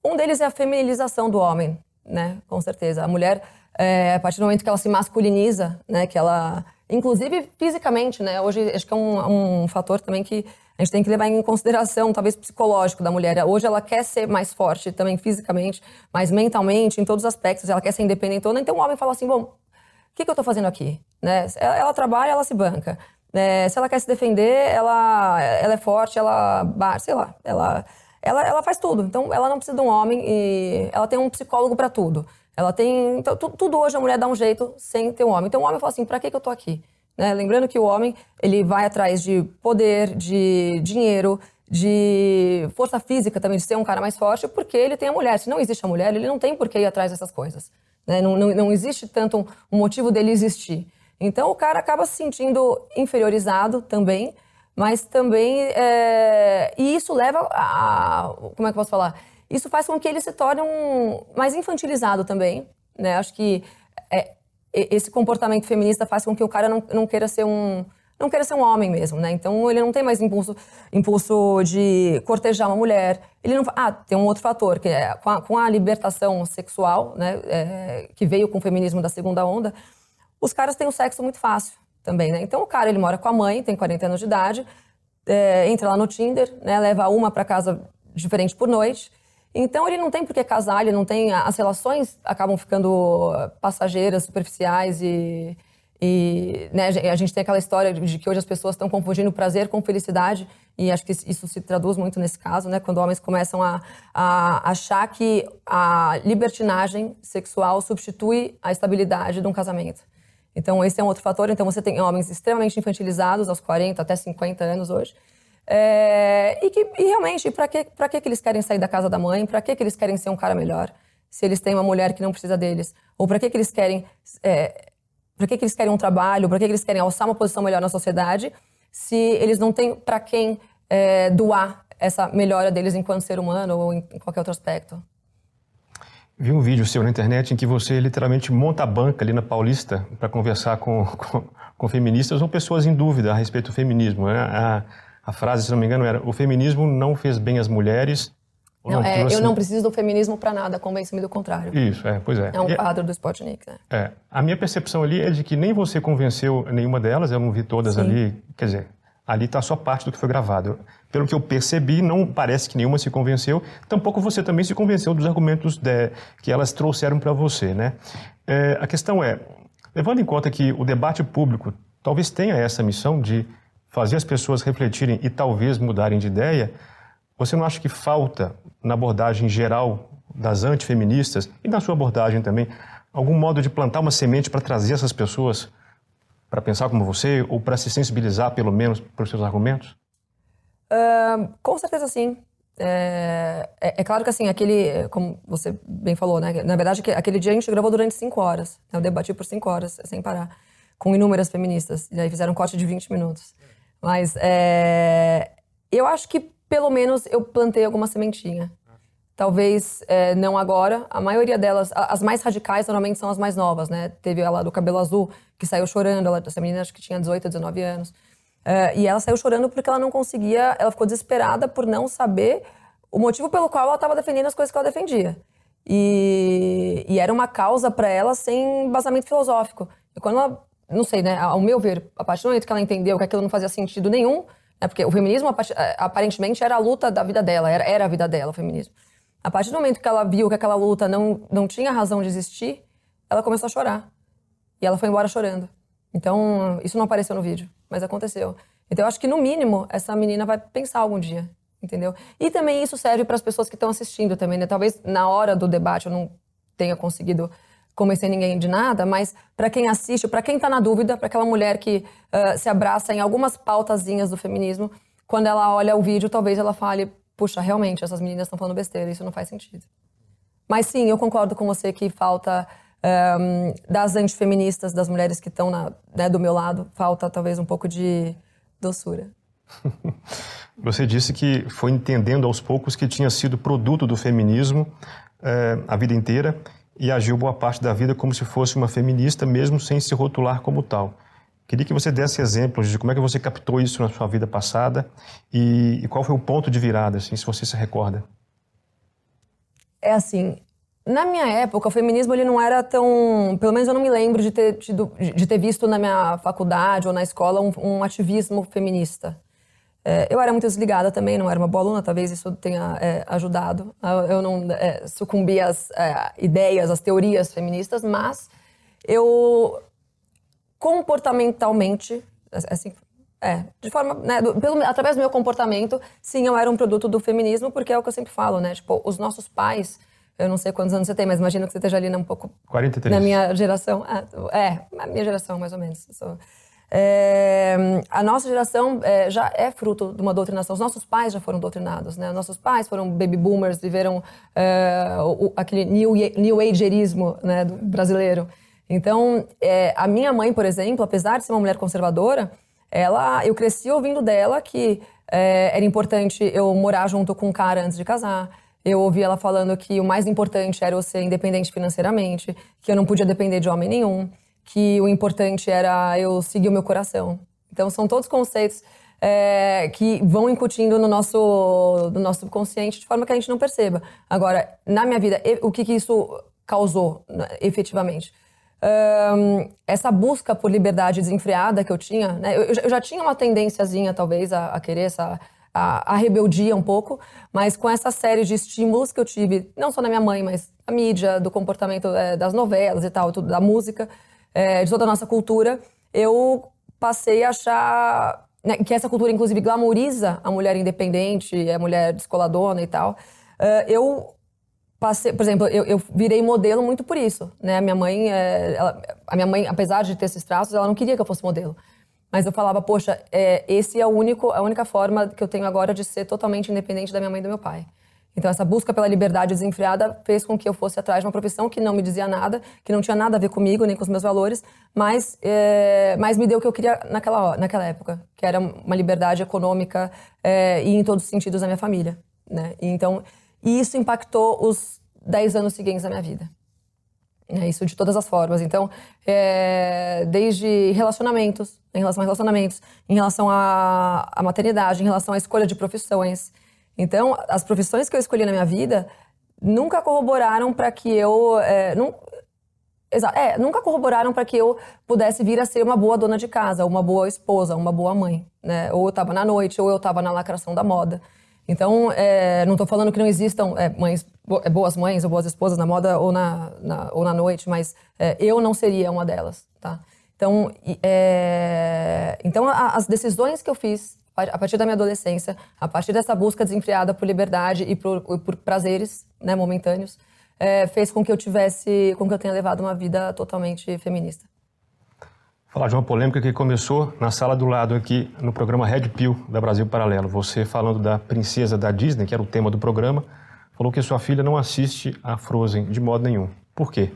um deles é a feminização do homem, né? Com certeza. A mulher, é, a partir do momento que ela se masculiniza, né? Que ela, inclusive fisicamente, né? Hoje acho que é um, um fator também que a gente tem que levar em consideração, talvez psicológico da mulher. Hoje ela quer ser mais forte também fisicamente, mas mentalmente, em todos os aspectos. Ela quer ser independentona. Então o homem fala assim, bom, o que, que eu estou fazendo aqui? Né? Ela, ela trabalha, ela se banca. É, se ela quer se defender, ela, ela é forte, ela, sei lá, ela, ela, ela faz tudo. Então, ela não precisa de um homem e ela tem um psicólogo para tudo. Ela tem, então, tudo hoje a mulher dá um jeito sem ter um homem. Então, o homem fala assim, para que, que eu tô aqui? Né? Lembrando que o homem, ele vai atrás de poder, de dinheiro, de força física também, de ser um cara mais forte, porque ele tem a mulher. Se não existe a mulher, ele não tem por que ir atrás dessas coisas. Né? Não, não, não existe tanto um, um motivo dele existir. Então o cara acaba se sentindo inferiorizado também, mas também. É... E isso leva a. Como é que eu posso falar? Isso faz com que ele se torne um mais infantilizado também. Né? Acho que é, esse comportamento feminista faz com que o cara não, não queira ser um não queira ser um homem mesmo, né? Então ele não tem mais impulso, impulso de cortejar uma mulher. Ele não. Ah, tem um outro fator que é com a, com a libertação sexual, né? É, que veio com o feminismo da segunda onda os caras têm o sexo muito fácil também, né? Então o cara ele mora com a mãe, tem 40 anos de idade, é, entra lá no Tinder, né? Leva uma para casa diferente por noite. Então ele não tem por que casar, ele não tem. As relações acabam ficando passageiras, superficiais e. E né, a gente tem aquela história de que hoje as pessoas estão confundindo prazer com felicidade, e acho que isso se traduz muito nesse caso, né? Quando homens começam a, a achar que a libertinagem sexual substitui a estabilidade de um casamento. Então, esse é um outro fator. Então, você tem homens extremamente infantilizados, aos 40, até 50 anos hoje. É, e, que, e realmente, para que, que, que eles querem sair da casa da mãe? Para que, que eles querem ser um cara melhor? Se eles têm uma mulher que não precisa deles? Ou para que, que eles querem... É, para que, que eles querem um trabalho? Para que, que eles querem alçar uma posição melhor na sociedade? Se eles não têm para quem é, doar essa melhora deles enquanto ser humano ou em qualquer outro aspecto? Vi um vídeo seu na internet em que você literalmente monta a banca ali na Paulista para conversar com, com, com, feministas ou pessoas em dúvida a respeito do feminismo. Né? A, a, frase, se não me engano, era: o feminismo não fez bem às mulheres. Não, não é, trouxe... Eu não preciso do feminismo para nada, convence-me do contrário. Isso, é, pois é. É um quadro do Spotnik, né? É. A minha percepção ali é de que nem você convenceu nenhuma delas, eu não vi todas Sim. ali. Quer dizer, ali está só parte do que foi gravado. Pelo que eu percebi, não parece que nenhuma se convenceu, tampouco você também se convenceu dos argumentos de, que elas trouxeram para você. Né? É, a questão é, levando em conta que o debate público talvez tenha essa missão de fazer as pessoas refletirem e talvez mudarem de ideia, você não acha que falta, na abordagem geral das antifeministas e na sua abordagem também, algum modo de plantar uma semente para trazer essas pessoas para pensar como você ou para se sensibilizar, pelo menos, para os seus argumentos? Uh, com certeza sim. É, é, é, claro que assim, aquele, como você bem falou, né? Na verdade, aquele dia a gente gravou durante cinco horas. Né? Eu debati por cinco horas, sem parar, com inúmeras feministas. E aí fizeram um corte de 20 minutos. Mas é, eu acho que, pelo menos, eu plantei alguma sementinha. Talvez é, não agora. A maioria delas, as mais radicais, normalmente são as mais novas, né? Teve ela do cabelo azul, que saiu chorando. Ela, essa menina acho que tinha 18, 19 anos. Uh, e ela saiu chorando porque ela não conseguia, ela ficou desesperada por não saber o motivo pelo qual ela estava defendendo as coisas que ela defendia. E, e era uma causa para ela sem embasamento filosófico. E quando ela, não sei, né, ao meu ver, a partir do momento que ela entendeu que aquilo não fazia sentido nenhum, né, porque o feminismo eh, aparentemente era a luta da vida dela, era, era a vida dela, o feminismo. A partir do momento que ela viu que aquela luta não, não tinha razão de existir, ela começou a chorar. E ela foi embora chorando. Então, isso não apareceu no vídeo, mas aconteceu. Então, eu acho que, no mínimo, essa menina vai pensar algum dia, entendeu? E também isso serve para as pessoas que estão assistindo também, né? Talvez na hora do debate eu não tenha conseguido convencer ninguém de nada, mas para quem assiste, para quem está na dúvida, para aquela mulher que uh, se abraça em algumas pautazinhas do feminismo, quando ela olha o vídeo, talvez ela fale puxa, realmente, essas meninas estão falando besteira, isso não faz sentido. Mas sim, eu concordo com você que falta um, das antifeministas, das mulheres que estão né, do meu lado, falta talvez um pouco de doçura. Você disse que foi entendendo aos poucos que tinha sido produto do feminismo é, a vida inteira e agiu boa parte da vida como se fosse uma feminista, mesmo sem se rotular como tal. Queria que você desse exemplos de como é que você captou isso na sua vida passada e, e qual foi o ponto de virada, assim, se você se recorda. É assim, na minha época, o feminismo ele não era tão. Pelo menos eu não me lembro de ter, tido, de ter visto na minha faculdade ou na escola um, um ativismo feminista. É, eu era muito desligada também, não era uma boa aluna, talvez isso tenha é, ajudado. Eu não é, sucumbi às é, ideias, às teorias feministas, mas eu comportamentalmente, assim, é, de forma, né, do, pelo, através do meu comportamento, sim, eu era um produto do feminismo, porque é o que eu sempre falo, né? Tipo, os nossos pais, eu não sei quantos anos você tem, mas imagino que você esteja ali né, um pouco... 43. Na minha geração. Ah, é, a minha geração, mais ou menos. Sou, é, a nossa geração é, já é fruto de uma doutrinação. Os nossos pais já foram doutrinados, né? Nossos pais foram baby boomers, viveram é, o, aquele new, new ageismo né, brasileiro. Então, é, a minha mãe, por exemplo, apesar de ser uma mulher conservadora, ela, eu cresci ouvindo dela que é, era importante eu morar junto com um cara antes de casar. Eu ouvi ela falando que o mais importante era eu ser independente financeiramente, que eu não podia depender de homem nenhum, que o importante era eu seguir o meu coração. Então, são todos conceitos é, que vão incutindo no nosso, no nosso subconsciente de forma que a gente não perceba. Agora, na minha vida, o que, que isso causou né, efetivamente? um, essa busca por liberdade desenfreada que eu tinha, né? eu, eu, já tinha uma tendênciazinha, talvez, a, a querer essa a, a, rebeldia um pouco, mas com essa série de estímulos que eu tive, não só na minha mãe, mas da mídia, do comportamento é, das novelas e tal, tudo, da música, é, de toda a nossa cultura, eu passei a achar né, que essa cultura, inclusive, glamoriza a mulher independente, a mulher descoladona e tal. Uh, eu passei, por exemplo, eu, eu, virei modelo muito por isso, né? A minha mãe, é, ela, a minha mãe, apesar de ter esses traços, ela não queria que eu fosse modelo. Mas eu falava, poxa, é, esse é o único, a única forma que eu tenho agora de ser totalmente independente da minha mãe e do meu pai. Então essa busca pela liberdade desenfreada fez com que eu fosse atrás de uma profissão que não me dizia nada, que não tinha nada a ver comigo nem com os meus valores, mas, é, mas me deu o que eu queria naquela naquela época, que era uma liberdade econômica é, e em todos os sentidos da minha família, né? E, então e isso impactou os 10 anos seguintes da minha vida. É isso de todas as formas. Então, é, desde relacionamentos, em relação a relacionamentos, em relação à, maternidade, em relação à escolha de profissões. Então, as profissões que eu escolhi na minha vida nunca corroboraram para que eu. É, não, é, nunca corroboraram para que eu pudesse vir a ser uma boa dona de casa, uma boa esposa, uma boa mãe. Né? Ou eu estava na noite, ou eu estava na lacração da moda. Então, é, não estou falando que não existam é, mães, é, boas mães ou boas esposas na moda ou na, na ou na noite, mas é, eu não seria uma delas, tá? Então, é, então a, as decisões que eu fiz a partir da minha adolescência, a partir dessa busca desenfreada por liberdade e por, por prazeres né, momentâneos, é, fez com que eu tivesse, com que eu tenha levado uma vida totalmente feminista falar de uma polêmica que começou na sala do lado aqui no programa Red Pill da Brasil Paralelo. Você falando da princesa da Disney, que era o tema do programa, falou que sua filha não assiste a Frozen de modo nenhum. Por quê?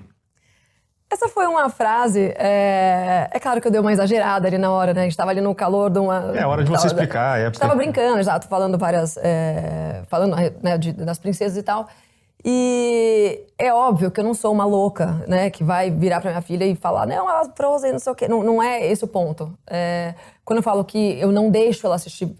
Essa foi uma frase. É, é claro que eu dei uma exagerada ali na hora, né? A gente estava ali no calor de uma. É hora de você explicar. É, a gente estava brincando, exato, falando várias. É, falando né, de, das princesas e tal. E é óbvio que eu não sou uma louca, né, que vai virar para minha filha e falar, não, ela Frozen, não sei o quê. Não, não é esse o ponto. É, quando eu falo que eu não deixo ela assistir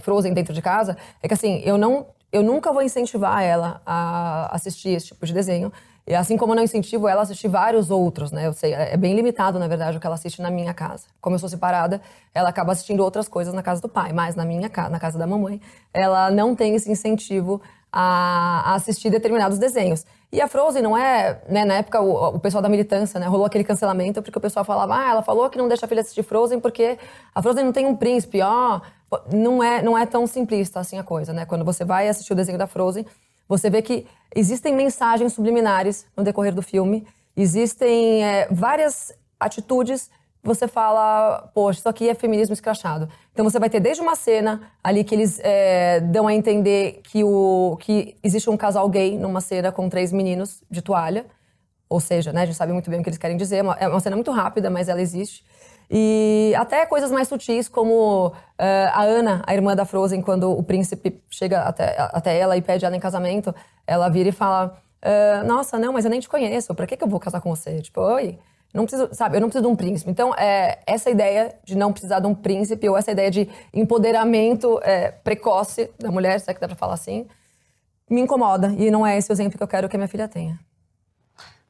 Frozen dentro de casa, é que assim, eu não, eu nunca vou incentivar ela a assistir esse tipo de desenho. E assim como eu não incentivo ela a assistir vários outros, né? Eu sei, é bem limitado, na verdade, o que ela assiste na minha casa. Como eu sou separada, ela acaba assistindo outras coisas na casa do pai, mas na minha casa, na casa da mamãe, ela não tem esse incentivo a, a, assistir determinados desenhos. E a Frozen não é, né, na época o, o, pessoal da militância, né, rolou aquele cancelamento porque o pessoal falava, ah, ela falou que não deixa a filha assistir Frozen porque a Frozen não tem um príncipe, ó, oh, não é, não é tão simplista assim a coisa, né? Quando você vai assistir o desenho da Frozen, você vê que existem mensagens subliminares no decorrer do filme, existem é, várias atitudes você fala, poxa, isso aqui é feminismo escrachado. Então você vai ter desde uma cena ali que eles é, dão a entender que, o, que existe um casal gay numa cena com três meninos de toalha. Ou seja, né, a gente sabe muito bem o que eles querem dizer. É uma, é uma cena muito rápida, mas ela existe. E até coisas mais sutis, como uh, a Ana, a irmã da Frozen, quando o príncipe chega até, até ela e pede ela em casamento, ela vira e fala: uh, Nossa, não, mas eu nem te conheço, pra que, que eu vou casar com você? Tipo, oi. Não preciso, sabe, eu não preciso de um príncipe. Então, é, essa ideia de não precisar de um príncipe, ou essa ideia de empoderamento é, precoce da mulher, se é que dá pra falar assim, me incomoda. E não é esse o exemplo que eu quero que a minha filha tenha.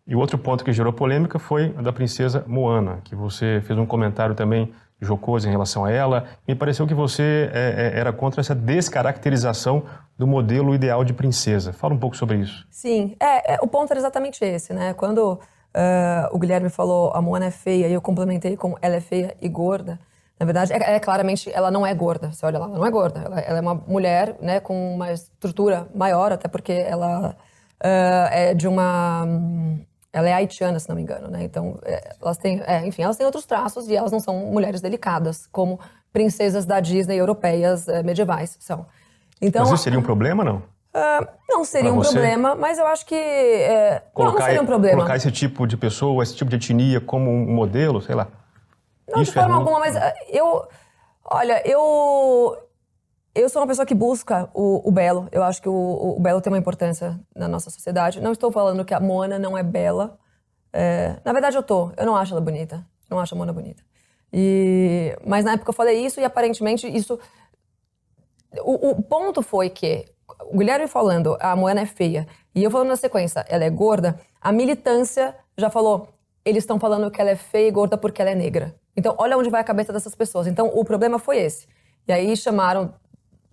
E o outro ponto que gerou polêmica foi a da princesa Moana, que você fez um comentário também jocoso em relação a ela. Me pareceu que você é, é, era contra essa descaracterização do modelo ideal de princesa. Fala um pouco sobre isso. Sim, é, é o ponto era exatamente esse, né? Quando Uh, o Guilherme falou a Moana é feia e eu complementei com ela é feia e gorda. Na verdade, é, é claramente ela não é gorda. Você olha lá, ela não é gorda. Ela, ela, é uma mulher, né, com uma estrutura maior, até porque ela uh, é de uma ela é haitiana, se não me engano, né? Então, é, elas têm, é, enfim, elas têm outros traços e elas não são mulheres delicadas, como princesas da Disney europeias é, medievais são. Então, Mas isso seria um problema, não? Uh, não seria um problema, mas eu acho que. É, colocar, não, seria um problema. Colocar esse tipo de pessoa, esse tipo de etnia como um modelo, sei lá. Não, Isso de forma é alguma, mas ah, eu. Olha, eu. Eu sou uma pessoa que busca o, o belo. Eu acho que o, o, belo tem uma importância na nossa sociedade. Não estou falando que a Mona não é bela. É, na verdade, eu tô. Eu não acho ela bonita. Não acho a Mona bonita. E, mas na época eu falei isso e aparentemente isso. O, o ponto foi que o Guilherme falando, a Moana é feia, e eu falando na sequência, ela é gorda, a militância já falou, eles estão falando que ela é feia e gorda porque ela é negra. Então, olha onde vai a cabeça dessas pessoas. Então, o problema foi esse. E aí chamaram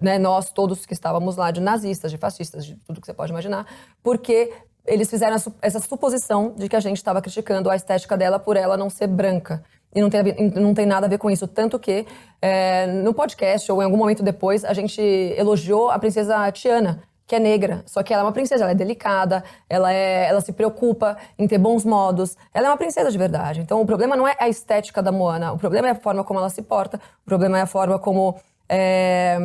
né, nós todos que estávamos lá de nazistas, de fascistas, de tudo que você pode imaginar, porque eles fizeram essa suposição de que a gente estava criticando a estética dela por ela não ser branca. E não tem, não tem nada a ver com isso. Tanto que é, no podcast, ou em algum momento depois, a gente elogiou a princesa Tiana, que é negra. Só que ela é uma princesa, ela é delicada, ela, é, ela se preocupa em ter bons modos. Ela é uma princesa de verdade. Então o problema não é a estética da Moana, o problema é a forma como ela se porta, o problema é a forma como é,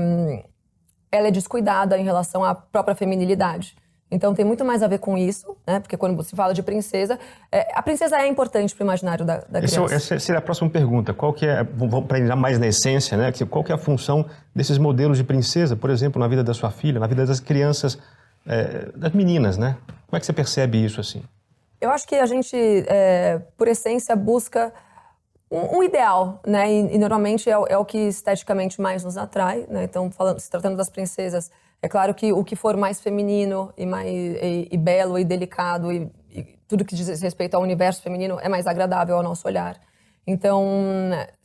ela é descuidada em relação à própria feminilidade. Então tem muito mais a ver com isso, né? Porque quando se fala de princesa, é, a princesa é importante para o imaginário da, da Esse, criança. essa seria a próxima pergunta. Qual que é, para entrar mais na essência, né? Qual que é a função desses modelos de princesa, por exemplo, na vida da sua filha, na vida das crianças, é, das meninas, né? Como é que você percebe isso assim? Eu acho que a gente, é, por essência, busca um, um ideal, né? E, e normalmente é, é, o que esteticamente mais nos atrai, né? Então, falando, se tratando das princesas é claro que o que for mais feminino e mais e, e belo e delicado e, e, tudo que diz respeito ao universo feminino é mais agradável ao nosso olhar. Então,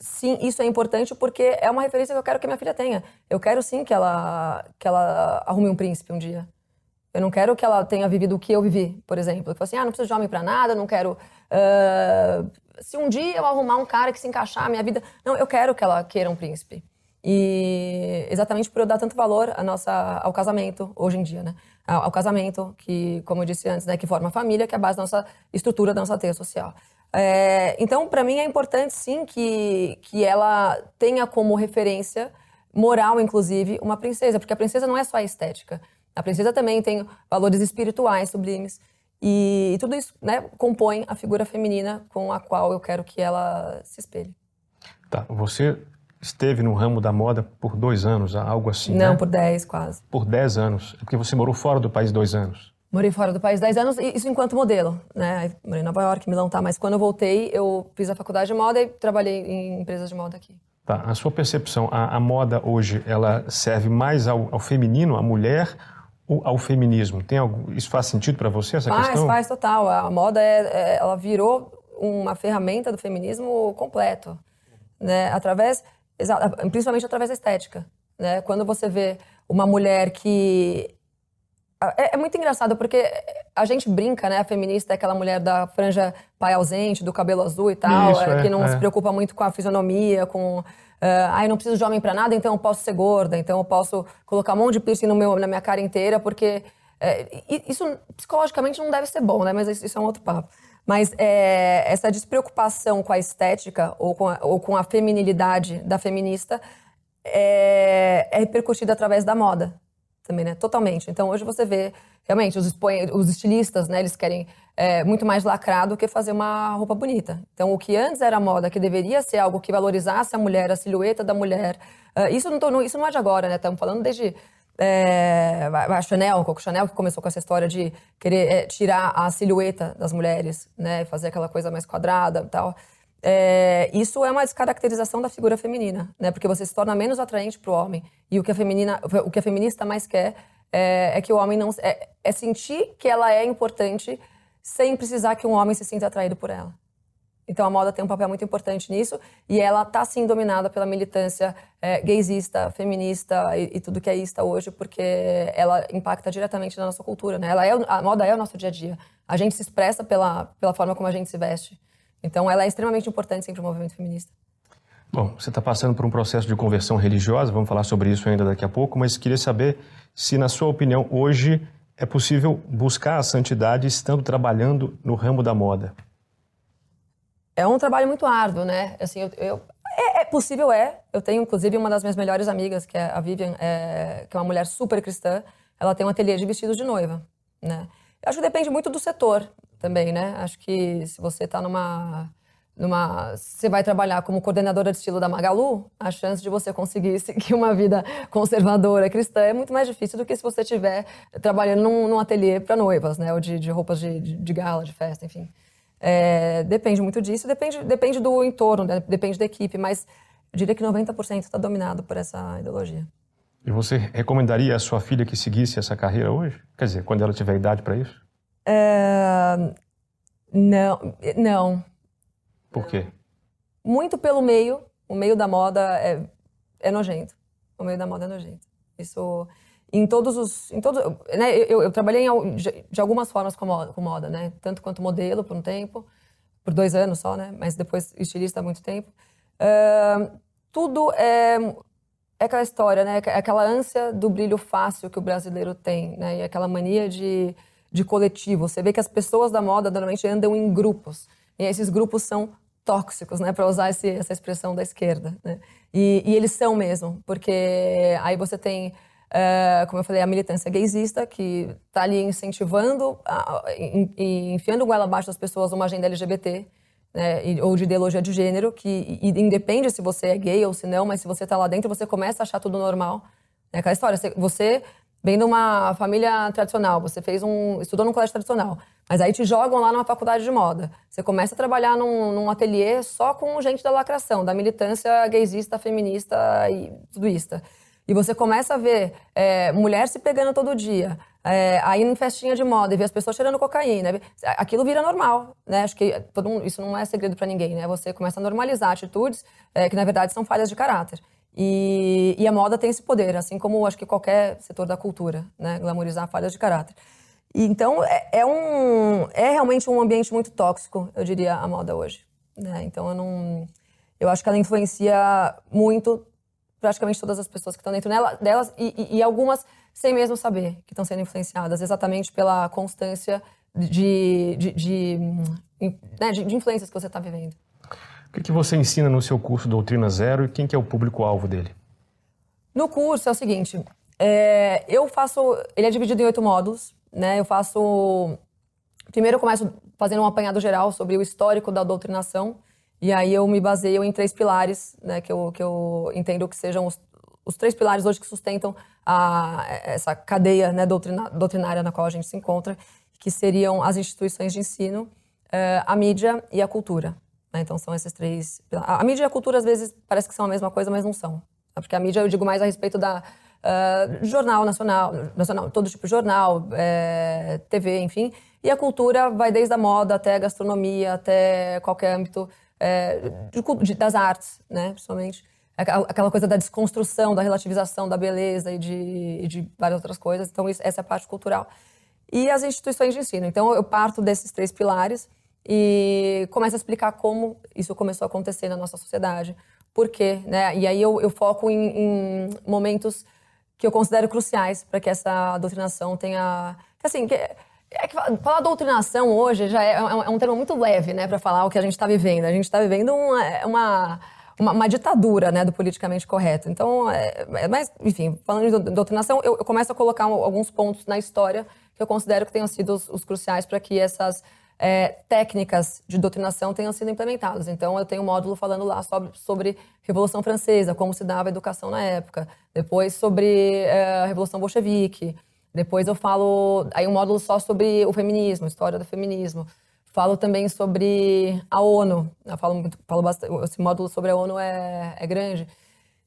sim, isso é importante porque é uma referência que eu quero que minha filha tenha. Eu quero sim que ela que ela arrume um príncipe um dia. Eu não quero que ela tenha vivido o que eu vivi, por exemplo. Que assim, ah, não preciso de homem para nada, não quero. Uh, se um dia eu arrumar um cara que se encaixar na minha vida, não, eu quero que ela queira um príncipe. E exatamente por eu dar tanto valor a nossa, ao casamento, hoje em dia, né? Ao, ao, casamento, que, como eu disse antes, né, que forma a família, que é a base da nossa estrutura, da nossa teia social. É, então, para mim, é importante, sim, que, que ela tenha como referência moral, inclusive, uma princesa, porque a princesa não é só a estética. A princesa também tem valores espirituais sublimes. E, e tudo isso né, compõe a figura feminina com a qual eu quero que ela se espelhe. Tá, você esteve no ramo da moda por dois anos, algo assim, Não, né? por dez, quase. Por dez anos. É porque você morou fora do país dois anos. Morei fora do país dez anos, isso enquanto modelo, né? Morei em Nova York, Milão, tá. Mas quando eu voltei, eu fiz a faculdade de moda e trabalhei em empresas de moda aqui. Tá. A sua percepção, a, a moda hoje, ela serve mais ao, ao feminino, à mulher, ao feminismo? Tem algo, isso faz sentido para você, essa faz, questão? Faz, faz total. A moda, é, é, ela virou uma ferramenta do feminismo completo, né? Através principalmente através da estética. Né? Quando você vê uma mulher que. É, é, muito engraçado porque a gente brinca, né? A feminista é aquela mulher da franja pai ausente, do cabelo azul e tal, Isso, é, que não é. se preocupa muito com a fisionomia, com. Ah, eu não preciso de homem para nada, então eu posso ser gorda, então eu posso colocar um monte de piercing no meu, na minha cara inteira, porque. É, isso psicologicamente não deve ser bom, né? Mas isso é um outro papo. Mas é, essa despreocupação com a estética ou com a, ou com a feminilidade da feminista é, é repercutida através da moda. também, né? Totalmente. Então hoje você vê realmente os, os estilistas, né? Eles querem é, muito mais lacrar do que fazer uma roupa bonita. Então o que antes era moda, que deveria ser algo que valorizasse a mulher, a silhueta da mulher, uh, isso não, tô, isso não é de agora, né? Estamos falando desde é, a Chanel, Coco Chanel, que começou com essa história de querer é, tirar a silhueta das mulheres, né? Fazer aquela coisa mais quadrada e tal. É, isso é uma descaracterização da figura feminina, né? Porque você se torna menos atraente para o homem. E o que a feminina, o que a feminista mais quer é, é que o homem não é, é, sentir que ela é importante sem precisar que um homem se sinta atraído por ela. Então a moda tem um papel muito importante nisso e ela está sim dominada pela militância é, gaysista, feminista e, e, tudo que é ista hoje, porque ela impacta diretamente na nossa cultura, né? Ela é, a moda é o nosso dia a dia. A gente se expressa pela, pela forma como a gente se veste. Então ela é extremamente importante sempre o movimento feminista. Bom, você está passando por um processo de conversão religiosa, vamos falar sobre isso ainda daqui a pouco, mas queria saber se, na sua opinião, hoje é possível buscar a santidade estando trabalhando no ramo da moda. É um trabalho muito árduo, né? Assim, eu, eu é, é, possível, é. Eu tenho, inclusive, uma das minhas melhores amigas, que é a Vivian, é, que é uma mulher super cristã. Ela tem um ateliê de vestidos de noiva, né? Eu acho que depende muito do setor também, né? Acho que se você está numa numa, você vai trabalhar como coordenadora de estilo da Magalu, a chance de você conseguir seguir uma vida conservadora cristã é muito mais difícil do que se você estiver trabalhando num, num ateliê para noivas, né? Ou de, de roupas de, de, de, gala, de festa, enfim. É, depende muito disso, depende, depende do entorno, né? depende da equipe, mas eu diria que 90% está dominado por essa ideologia. E você recomendaria a sua filha que seguisse essa carreira hoje? Quer dizer, quando ela tiver idade para isso? É, não, não. Por quê? Muito pelo meio. O meio da moda é, é nojento. O meio da moda é nojento. Isso em todos os em todos né, eu, eu trabalhei em, de algumas formas com moda, com moda né tanto quanto modelo por um tempo por dois anos só né mas depois estilista há muito tempo uh, tudo é, é aquela história né é aquela ânsia do brilho fácil que o brasileiro tem né e aquela mania de de coletivo você vê que as pessoas da moda normalmente andam em grupos e esses grupos são tóxicos, né, para usar esse, essa expressão da esquerda, né? E, e, eles são mesmo, porque aí você tem, uh, como eu falei, a militância gaysista que está ali incentivando e enfiando goela abaixo das pessoas uma agenda LGBT, né, ou de ideologia de gênero, que independe se você é gay ou se não, mas se você está lá dentro, você começa a achar tudo normal. É aquela história, você vem de uma família tradicional, você fez um estudou num colégio tradicional, mas aí te jogam lá numa faculdade de moda. Você começa a trabalhar num, num ateliê só com gente da lacração, da militância gaysista, feminista e tudo isso. E você começa a ver é, mulher se pegando todo dia, é, aí em festinha de moda e ver as pessoas cheirando cocaína. Aquilo vira normal, né? Acho que todo mundo, isso não é segredo para ninguém, né? Você começa a normalizar atitudes é, que na verdade são falhas de caráter. E, e, a moda tem esse poder, assim como acho que qualquer setor da cultura, né? Glamorizar falhas de caráter. E, então, é, é, um, é realmente um ambiente muito tóxico, eu diria, a moda hoje. Né? Então, eu não... Eu acho que ela influencia muito praticamente todas as pessoas que estão dentro dela, delas e, e, algumas sem mesmo saber que estão sendo influenciadas, exatamente pela constância de, de, de, né, de, de influências que você está vivendo. O que, que você ensina no seu curso Doutrina Zero e quem que é o público-alvo dele? No curso é o seguinte, é, eu faço, ele é dividido em oito módulos, né? Eu faço, primeiro eu começo fazendo um apanhado geral sobre o histórico da doutrinação e aí eu me baseio em três pilares, né? Que eu, que eu entendo que sejam os, os três pilares hoje que sustentam a, essa cadeia né, doutrina, doutrinária na qual a gente se encontra, que seriam as instituições de ensino, é, a mídia e a cultura. Né? Então são esses três. A, mídia e a cultura às vezes parece que são a mesma coisa, mas não são. Tá? Porque a mídia eu digo mais a respeito da uh, jornal nacional, nacional, todo tipo de jornal, é, TV, enfim. E a cultura vai desde a moda até a gastronomia, até qualquer âmbito é, de, de, das artes, né, principalmente. Aquela coisa da desconstrução, da relativização da beleza e de, de várias outras coisas. Então, isso, essa é a parte cultural. E as instituições de ensino. Então, eu parto desses três pilares e começa a explicar como isso começou a acontecer na nossa sociedade, por quê, né? E aí eu, eu foco em, em, momentos que eu considero cruciais para que essa doutrinação tenha, assim, que, é que falar doutrinação hoje já é, é, um, é um termo muito leve, né, para falar o que a gente está vivendo. A gente está vivendo uma, uma, uma, uma, ditadura né, do politicamente correto. Então, é, é, mas, enfim, falando de doutrinação, eu, eu, começo a colocar alguns pontos na história que eu considero que tenham sido os, os cruciais para que essas é, técnicas de doutrinação tenham sido implementadas. Então, eu tenho um módulo falando lá sobre, sobre Revolução Francesa, como se dava a educação na época, depois sobre é, a Revolução Bolchevique, depois eu falo aí um módulo só sobre o feminismo, história do feminismo. Falo também sobre a ONU. Eu falo muito, falo bastante, esse módulo sobre a ONU é, é grande.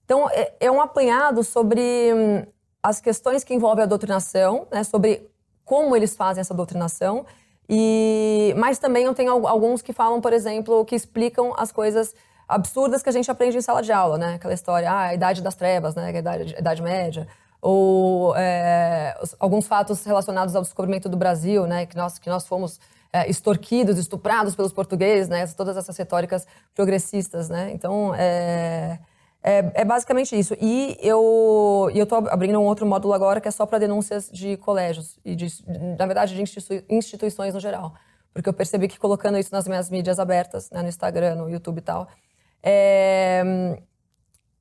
Então, é, é, um apanhado sobre hum, as questões que envolvem a doutrinação, né, sobre como eles fazem essa doutrinação. E, mas também eu tenho alguns que falam, por exemplo, que explicam as coisas absurdas que a gente aprende em sala de aula, né? Aquela história, ah, a idade das trevas, né? A idade, a idade média ou é, alguns fatos relacionados ao descobrimento do Brasil, né, que nós que nós fomos é, extorquidos, estuprados pelos portugueses, né, todas essas retóricas progressistas, né. Então é, é, é basicamente isso. E eu eu estou abrindo um outro módulo agora que é só para denúncias de colégios e de, na verdade de instituições no geral, porque eu percebi que colocando isso nas minhas mídias abertas, né, no Instagram, no YouTube e tal, é,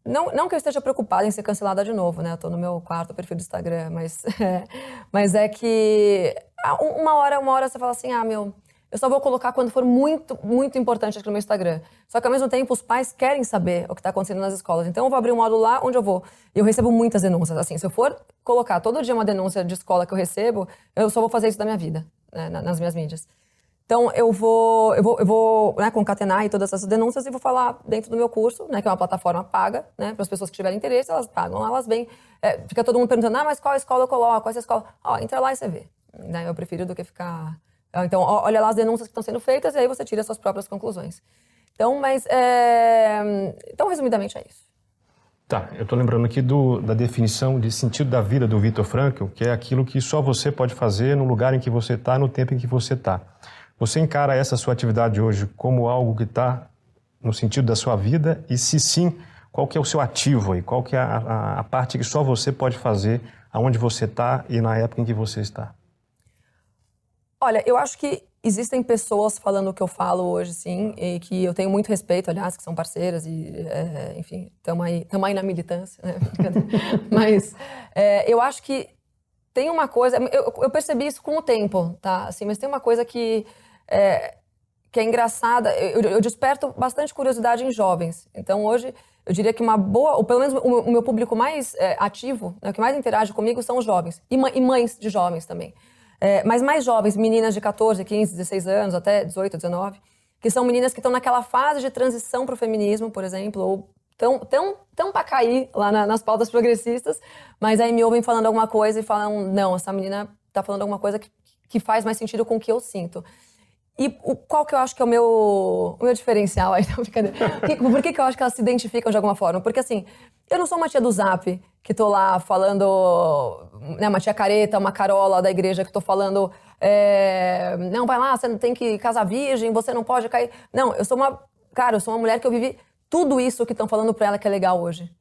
não, não que eu esteja preocupada em ser cancelada de novo, né? Eu tô no meu quarto perfil do Instagram, mas, é, mas é que uma hora, uma hora você fala assim, ah, meu, eu só vou colocar quando for muito, muito importante aqui no meu Instagram. Só que ao mesmo tempo os pais querem saber o que está acontecendo nas escolas. Então eu vou abrir um módulo lá onde eu vou. E eu recebo muitas denúncias. Assim, se eu for colocar todo dia uma denúncia de escola que eu recebo, eu só vou fazer isso da minha vida, né, nas minhas mídias. Então, eu vou, eu vou, eu vou né, concatenar todas essas denúncias e vou falar dentro do meu curso, né, que é uma plataforma paga, né, para as pessoas que tiverem interesse, elas pagam, elas vêm, é, fica todo mundo perguntando, ah, mas qual escola eu coloco, é essa escola? Ó, entra lá e você vê. Né, eu prefiro do que ficar... Então, olha lá as denúncias que estão sendo feitas e aí você tira as suas próprias conclusões. Então, mas... É... Então, resumidamente, é isso. Tá, eu estou lembrando aqui do, da definição de sentido da vida do Viktor Frankl, que é aquilo que só você pode fazer no lugar em que você está, no tempo em que você está. Você encara essa sua atividade hoje como algo que está no sentido da sua vida? E se sim, qual que é o seu ativo aí? Qual que é a, a, a parte que só você pode fazer aonde você está e na época em que você está? Olha, eu acho que existem pessoas falando o que eu falo hoje, sim, e que eu tenho muito respeito, aliás, que são parceiras e, é, enfim, estamos aí, aí na militância, né? Mas é, eu acho que tem uma coisa, eu, eu, percebi isso com o tempo, tá? Assim, mas tem uma coisa que é, que é engraçada. Eu, eu, desperto bastante curiosidade em jovens. Então, hoje, eu diria que uma boa, ou pelo menos o, o meu público mais é, ativo, né, que mais interage comigo, são os jovens. E, e mães de jovens também. É, mas mais jovens, meninas de 14, 15, 16 anos, até 18, 19, que são meninas que estão naquela fase de transição para o feminismo, por exemplo, ou tão, tão, tão para cair lá na, nas pautas progressistas, mas aí me ouvem falando alguma coisa e falam: não, essa menina está falando alguma coisa que, que faz mais sentido com o que eu sinto. E o, qual que eu acho que é o meu, o meu diferencial aí? Não, brincadeira. Por que, que eu acho que elas se identificam de alguma forma? Porque assim, eu não sou uma tia do Zap que tô lá falando, né, uma tia careta, uma carola da igreja que tô falando, é, não, vai lá, você tem que casar virgem, você não pode cair. Não, eu sou uma, cara, eu sou uma mulher que eu vivi tudo isso que estão falando pra ela que é legal hoje.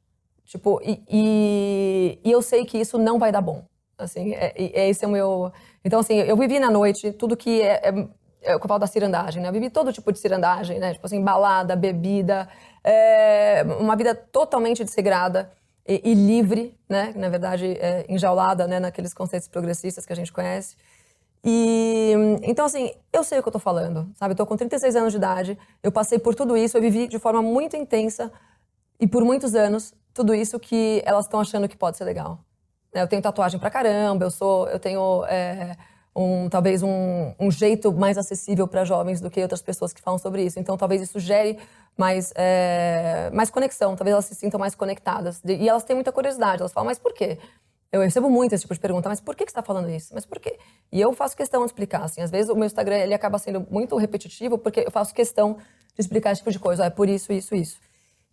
Tipo, e, e, e, eu sei que isso não vai dar bom. Assim, é, é esse é o meu. Então, assim, eu vivi na noite tudo que é, é é o que eu falo da cirandagem, né? Eu vivi todo tipo de cirandagem, né? Tipo assim, balada, bebida, é, uma vida totalmente desregrada e, e, livre, né? Na verdade, é, enjaulada, né? Naqueles conceitos progressistas que a gente conhece. E então, assim, eu sei o que eu tô falando, sabe? Eu tô com 36 anos de idade, eu passei por tudo isso, eu vivi de forma muito intensa e por muitos anos tudo isso que elas estão achando que pode ser legal. Eu tenho tatuagem pra caramba, eu sou, eu tenho é, um, talvez um, um, jeito mais acessível para jovens do que outras pessoas que falam sobre isso. Então, talvez isso gere mais, é, mais conexão, talvez elas se sintam mais conectadas. E elas têm muita curiosidade, elas falam, mas por quê? Eu recebo muito esse tipo de pergunta, mas por que, que você está falando isso? Mas por quê? E eu faço questão de explicar, assim, às vezes o meu Instagram ele acaba sendo muito repetitivo porque eu faço questão de explicar esse tipo de coisa, ah, é por isso, isso, isso.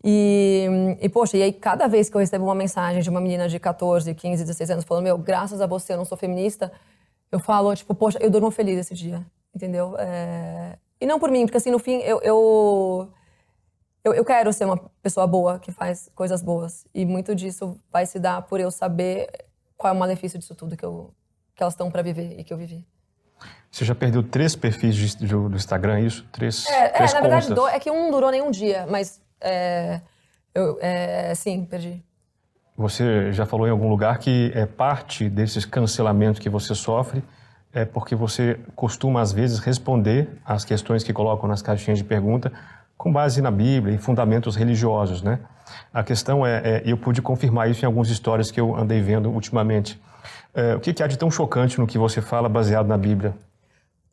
E, e, poxa, e aí cada vez que eu recebo uma mensagem de uma menina de 14, 15, 16 anos falando, meu, graças a você eu não sou feminista, eu falo, tipo, poxa, eu durmo feliz esse dia, entendeu? É... E não por mim, porque assim, no fim, eu, eu, eu, eu, quero ser uma pessoa boa, que faz coisas boas. E muito disso vai se dar por eu saber qual é o malefício disso tudo que, eu, que elas estão para viver e que eu vivi. Você já perdeu três perfis de, de, do Instagram, é isso? Três, é, três é, na verdade, do, é que um não durou nem um dia, mas É, eu, é, sim, perdi. Você já falou em algum lugar que é parte desses cancelamentos que você sofre é porque você costuma às vezes responder às questões que colocam nas caixinhas de pergunta com base na Bíblia e fundamentos religiosos, né? A questão é, é eu pude confirmar isso em algumas histórias que eu andei vendo ultimamente. É, o que, que há de tão chocante no que você fala baseado na Bíblia?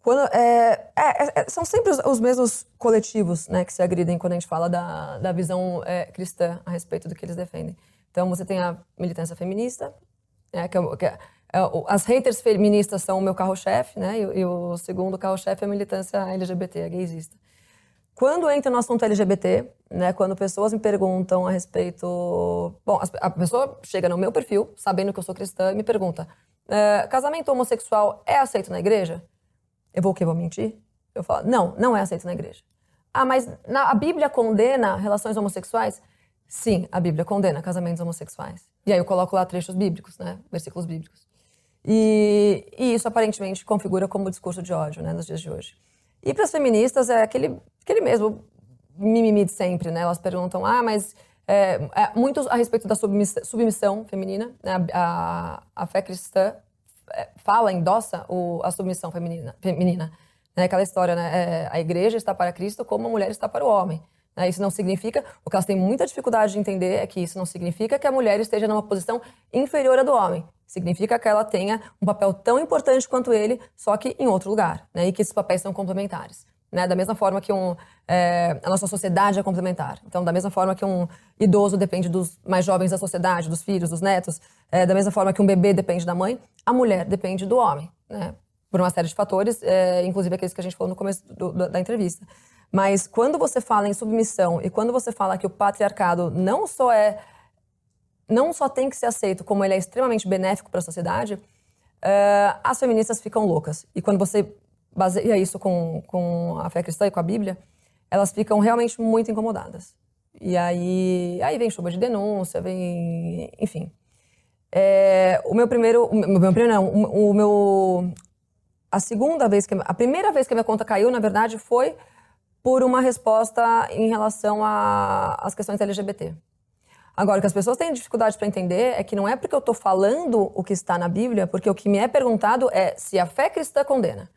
Quando, é, é, é, são sempre os, os, mesmos coletivos né, que se agridem quando a gente fala da, da visão é, cristã a respeito do que eles defendem. Então, você tem a militância feminista, né, que, é que é, as haters feministas são o meu carro-chefe, né, e, e, o segundo carro-chefe é a militância LGBT, a gaysista. Quando entra no assunto LGBT, né, quando pessoas me perguntam a respeito. Bom, a pessoa chega no meu perfil, sabendo que eu sou cristã, e me pergunta: casamento homossexual é aceito na igreja? Eu vou o quê? Vou mentir? Eu falo, não, não é aceito na igreja. Ah, mas na, a Bíblia condena relações homossexuais? Sim, a Bíblia condena casamentos homossexuais. E aí eu coloco lá trechos bíblicos, né? Versículos bíblicos. E, e isso aparentemente configura como discurso de ódio, né? Nos dias de hoje. E para as feministas é aquele, aquele mesmo mimimi de sempre, né? Elas perguntam, ah, mas é, é, muito a respeito da submissão, submissão feminina, né? a, a, fé cristã é, fala, endossa o, a submissão feminina. feminina né? Aquela história, né? É, a igreja está para Cristo como a mulher está para o homem. Né? Isso não significa, o que elas têm muita dificuldade de entender é que isso não significa que a mulher esteja numa posição inferior à do homem. Significa que ela tenha um papel tão importante quanto ele, só que em outro lugar, né? E que esses papéis são complementares. Né? Da mesma forma que um, é, a nossa sociedade é complementar. Então, da mesma forma que um idoso depende dos mais jovens da sociedade, dos filhos, dos netos, é, da mesma forma que um bebê depende da mãe, a mulher depende do homem, né? Por uma série de fatores, é, inclusive aqueles que a gente falou no começo do, da entrevista. Mas quando você fala em submissão e quando você fala que o patriarcado não só é não só tem que ser aceito, como ele é extremamente benéfico para a sociedade, é, as feministas ficam loucas. E quando você baseia isso com, com a fé cristã e com a Bíblia, elas ficam realmente muito incomodadas. E aí, aí vem chuva de denúncia, vem. Enfim. É, o meu primeiro. O meu, primeiro não, o, o, meu. A segunda vez que. A primeira vez que a minha conta caiu, na verdade, foi por uma resposta em relação às questões LGBT. Agora, o que as pessoas têm dificuldade para entender é que não é porque eu estou falando o que está na Bíblia, porque o que me é perguntado é se a fé cristã condena.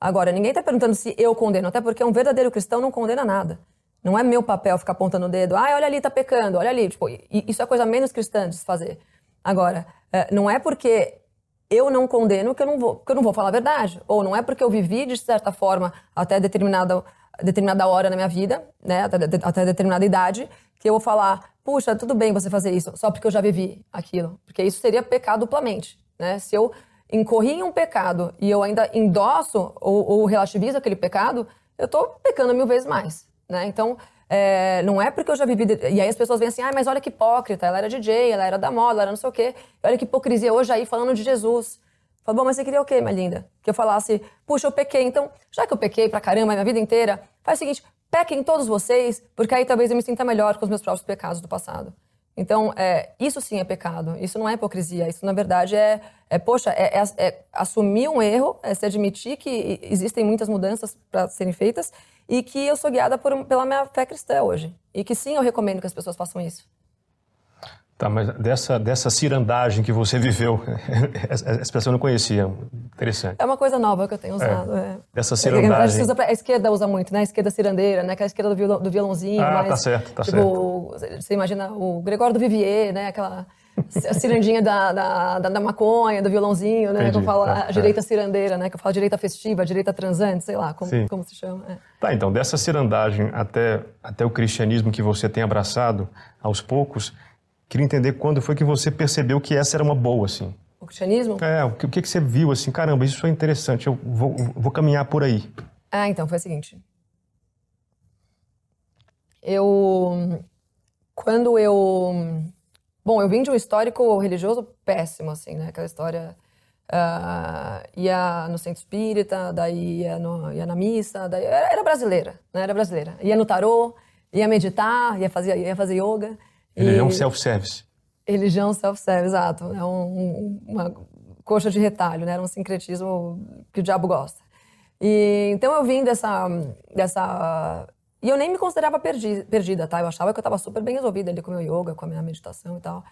Agora, ninguém está perguntando se eu condeno, até porque um verdadeiro cristão não condena nada. Não é meu papel ficar apontando o dedo, ah, olha ali, tá pecando, olha ali. Tipo, isso é coisa menos cristã de se fazer. Agora, eh, não é porque eu não condeno que eu não vou, que eu não vou falar a verdade. Ou não é porque eu vivi, de certa forma, até determinada, determinada hora na minha vida, né, até, até determinada idade, que eu vou falar, puxa, tudo bem você fazer isso, só porque eu já vivi aquilo. Porque isso seria pecado duplamente. Né? Se eu incorri em um pecado e eu ainda endosso ou, ou relativizo aquele pecado, eu estou pecando mil vezes mais, né? Então, é, não é porque eu já vivi... E aí as pessoas vêm assim, ah, mas olha que hipócrita, ela era DJ, ela era da moda, ela era não sei o quê. Olha que hipocrisia hoje aí falando de Jesus. Falo, bom, mas você queria o quê, minha linda? Que eu falasse, puxa, eu pequei, então, já que eu pequei pra caramba minha vida inteira, faz o seguinte, pequem todos vocês, porque aí talvez eu me sinta melhor com os meus próprios pecados do passado. Então, é, isso sim é pecado, isso não é hipocrisia, isso na verdade é, é poxa, é, é, é assumir um erro, é se admitir que existem muitas mudanças para serem feitas e que eu sou guiada por, pela minha fé cristã hoje. E que sim, eu recomendo que as pessoas façam isso. Tá, mas dessa, dessa cirandagem que você viveu, essa expressão eu não conhecia. Interessante. É uma coisa nova que eu tenho usado. É. É. Dessa cirandagem. Pra, a esquerda usa muito, né? A esquerda cirandeira, né? Aquela esquerda do, violão, do violãozinho. Ah, tá certo, tá tipo, certo. Você imagina o Gregório do Vivier, né? Aquela a cirandinha da, da, da, maconha, do violãozinho, né? Entendi, que eu falo tá, a direita é. cirandeira, né? Que eu falo direita festiva, direita transante, sei lá, como, como se chama. É. Tá, então, dessa cirandagem até, até o cristianismo que você tem abraçado aos poucos, Queria entender quando foi que você percebeu que essa era uma boa, assim. O cristianismo? É, o que, o que você viu, assim, caramba, isso é interessante, eu vou, vou caminhar por aí. Ah, então, foi o seguinte. Eu... Quando eu... Bom, eu vim de um histórico religioso péssimo, assim, né? Aquela história... Uh, ia no centro espírita, daí ia, no, ia na missa, daí era, brasileira, né? Era brasileira. Ia no tarô, ia meditar, ia fazer, ia fazer yoga. Religião self-service. Religião self-service, exato. É um, uma coxa de retalho, né? Era um sincretismo que o diabo gosta. E, então eu vim dessa, dessa E eu nem me considerava perdi, perdida, tá? Eu achava que eu estava super bem resolvida ali com o meu yoga, com a minha meditação e tal.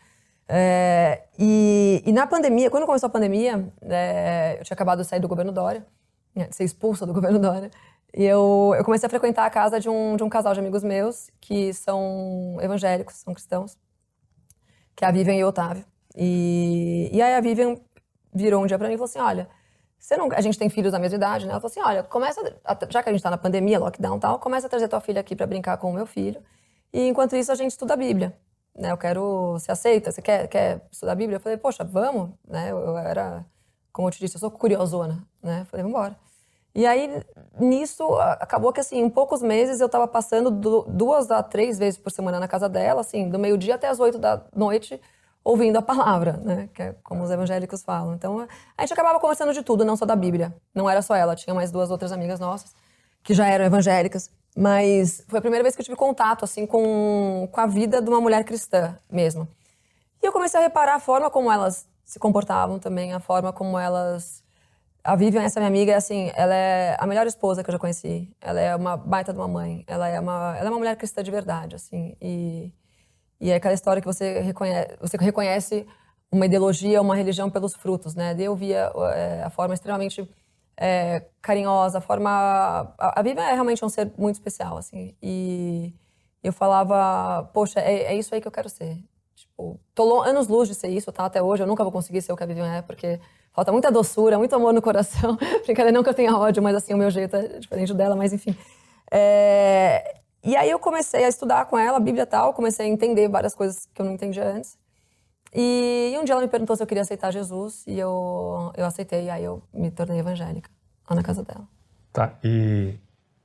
É, e, e, na pandemia, quando começou a pandemia, é, eu tinha acabado de sair do governo Dória, né, de ser expulsa do governo Dória, e eu, eu comecei a frequentar a casa de um, de um casal de amigos meus que são evangélicos, são cristãos, que é a Vivian e o Otávio. E, e aí a Vivian virou um dia para mim e falou assim: Olha, você não, a gente tem filhos da mesma idade, né? Ela falou assim: Olha, começa, já que a gente tá na pandemia, lockdown e tal, começa a trazer tua filha aqui para brincar com o meu filho. E enquanto isso a gente estuda a Bíblia né? Eu quero, você aceita? Você quer, quer estudar a Bíblia? Eu falei, poxa, vamos, né? Eu, eu era, como eu te disse, eu sou curiosona, né? Eu falei, vamos embora. E aí, nisso, acabou que, assim, em poucos meses eu estava passando duas a três vezes por semana na casa dela, assim, do meio-dia até as oito da noite, ouvindo a palavra, né? Que é como os evangélicos falam. Então, a gente acabava conversando de tudo, não só da Bíblia. Não era só ela, tinha mais duas outras amigas nossas que já eram evangélicas. Mas foi a primeira vez que eu tive contato, assim, com, com a vida de uma mulher cristã mesmo. E eu comecei a reparar a forma como elas se comportavam também, a forma como elas... A Vivian, essa minha amiga, assim, ela é a melhor esposa que eu já conheci. Ela é uma baita de uma mãe. Ela é uma, ela é uma mulher cristã de verdade, assim. E, e é aquela história que você reconhece, você reconhece uma ideologia, uma religião pelos frutos, né? Eu via é, a forma extremamente é, carinhosa, a forma. A, a Vivian é realmente um ser muito especial, assim. E eu falava, poxa, é, é isso aí que eu quero ser. Tipo, tô anos luz de ser isso, tá? Até hoje eu nunca vou conseguir ser o que a Vivian é, porque falta muita doçura, muito amor no coração. Brincadeira, não que eu tenha ódio, mas assim, o meu jeito é diferente dela, mas enfim. É... E aí eu comecei a estudar com ela, a Bíblia e tal, comecei a entender várias coisas que eu não entendia antes. E, um dia ela me perguntou se eu queria aceitar Jesus e eu, eu aceitei, e aí eu me tornei evangélica lá na casa dela. Tá, e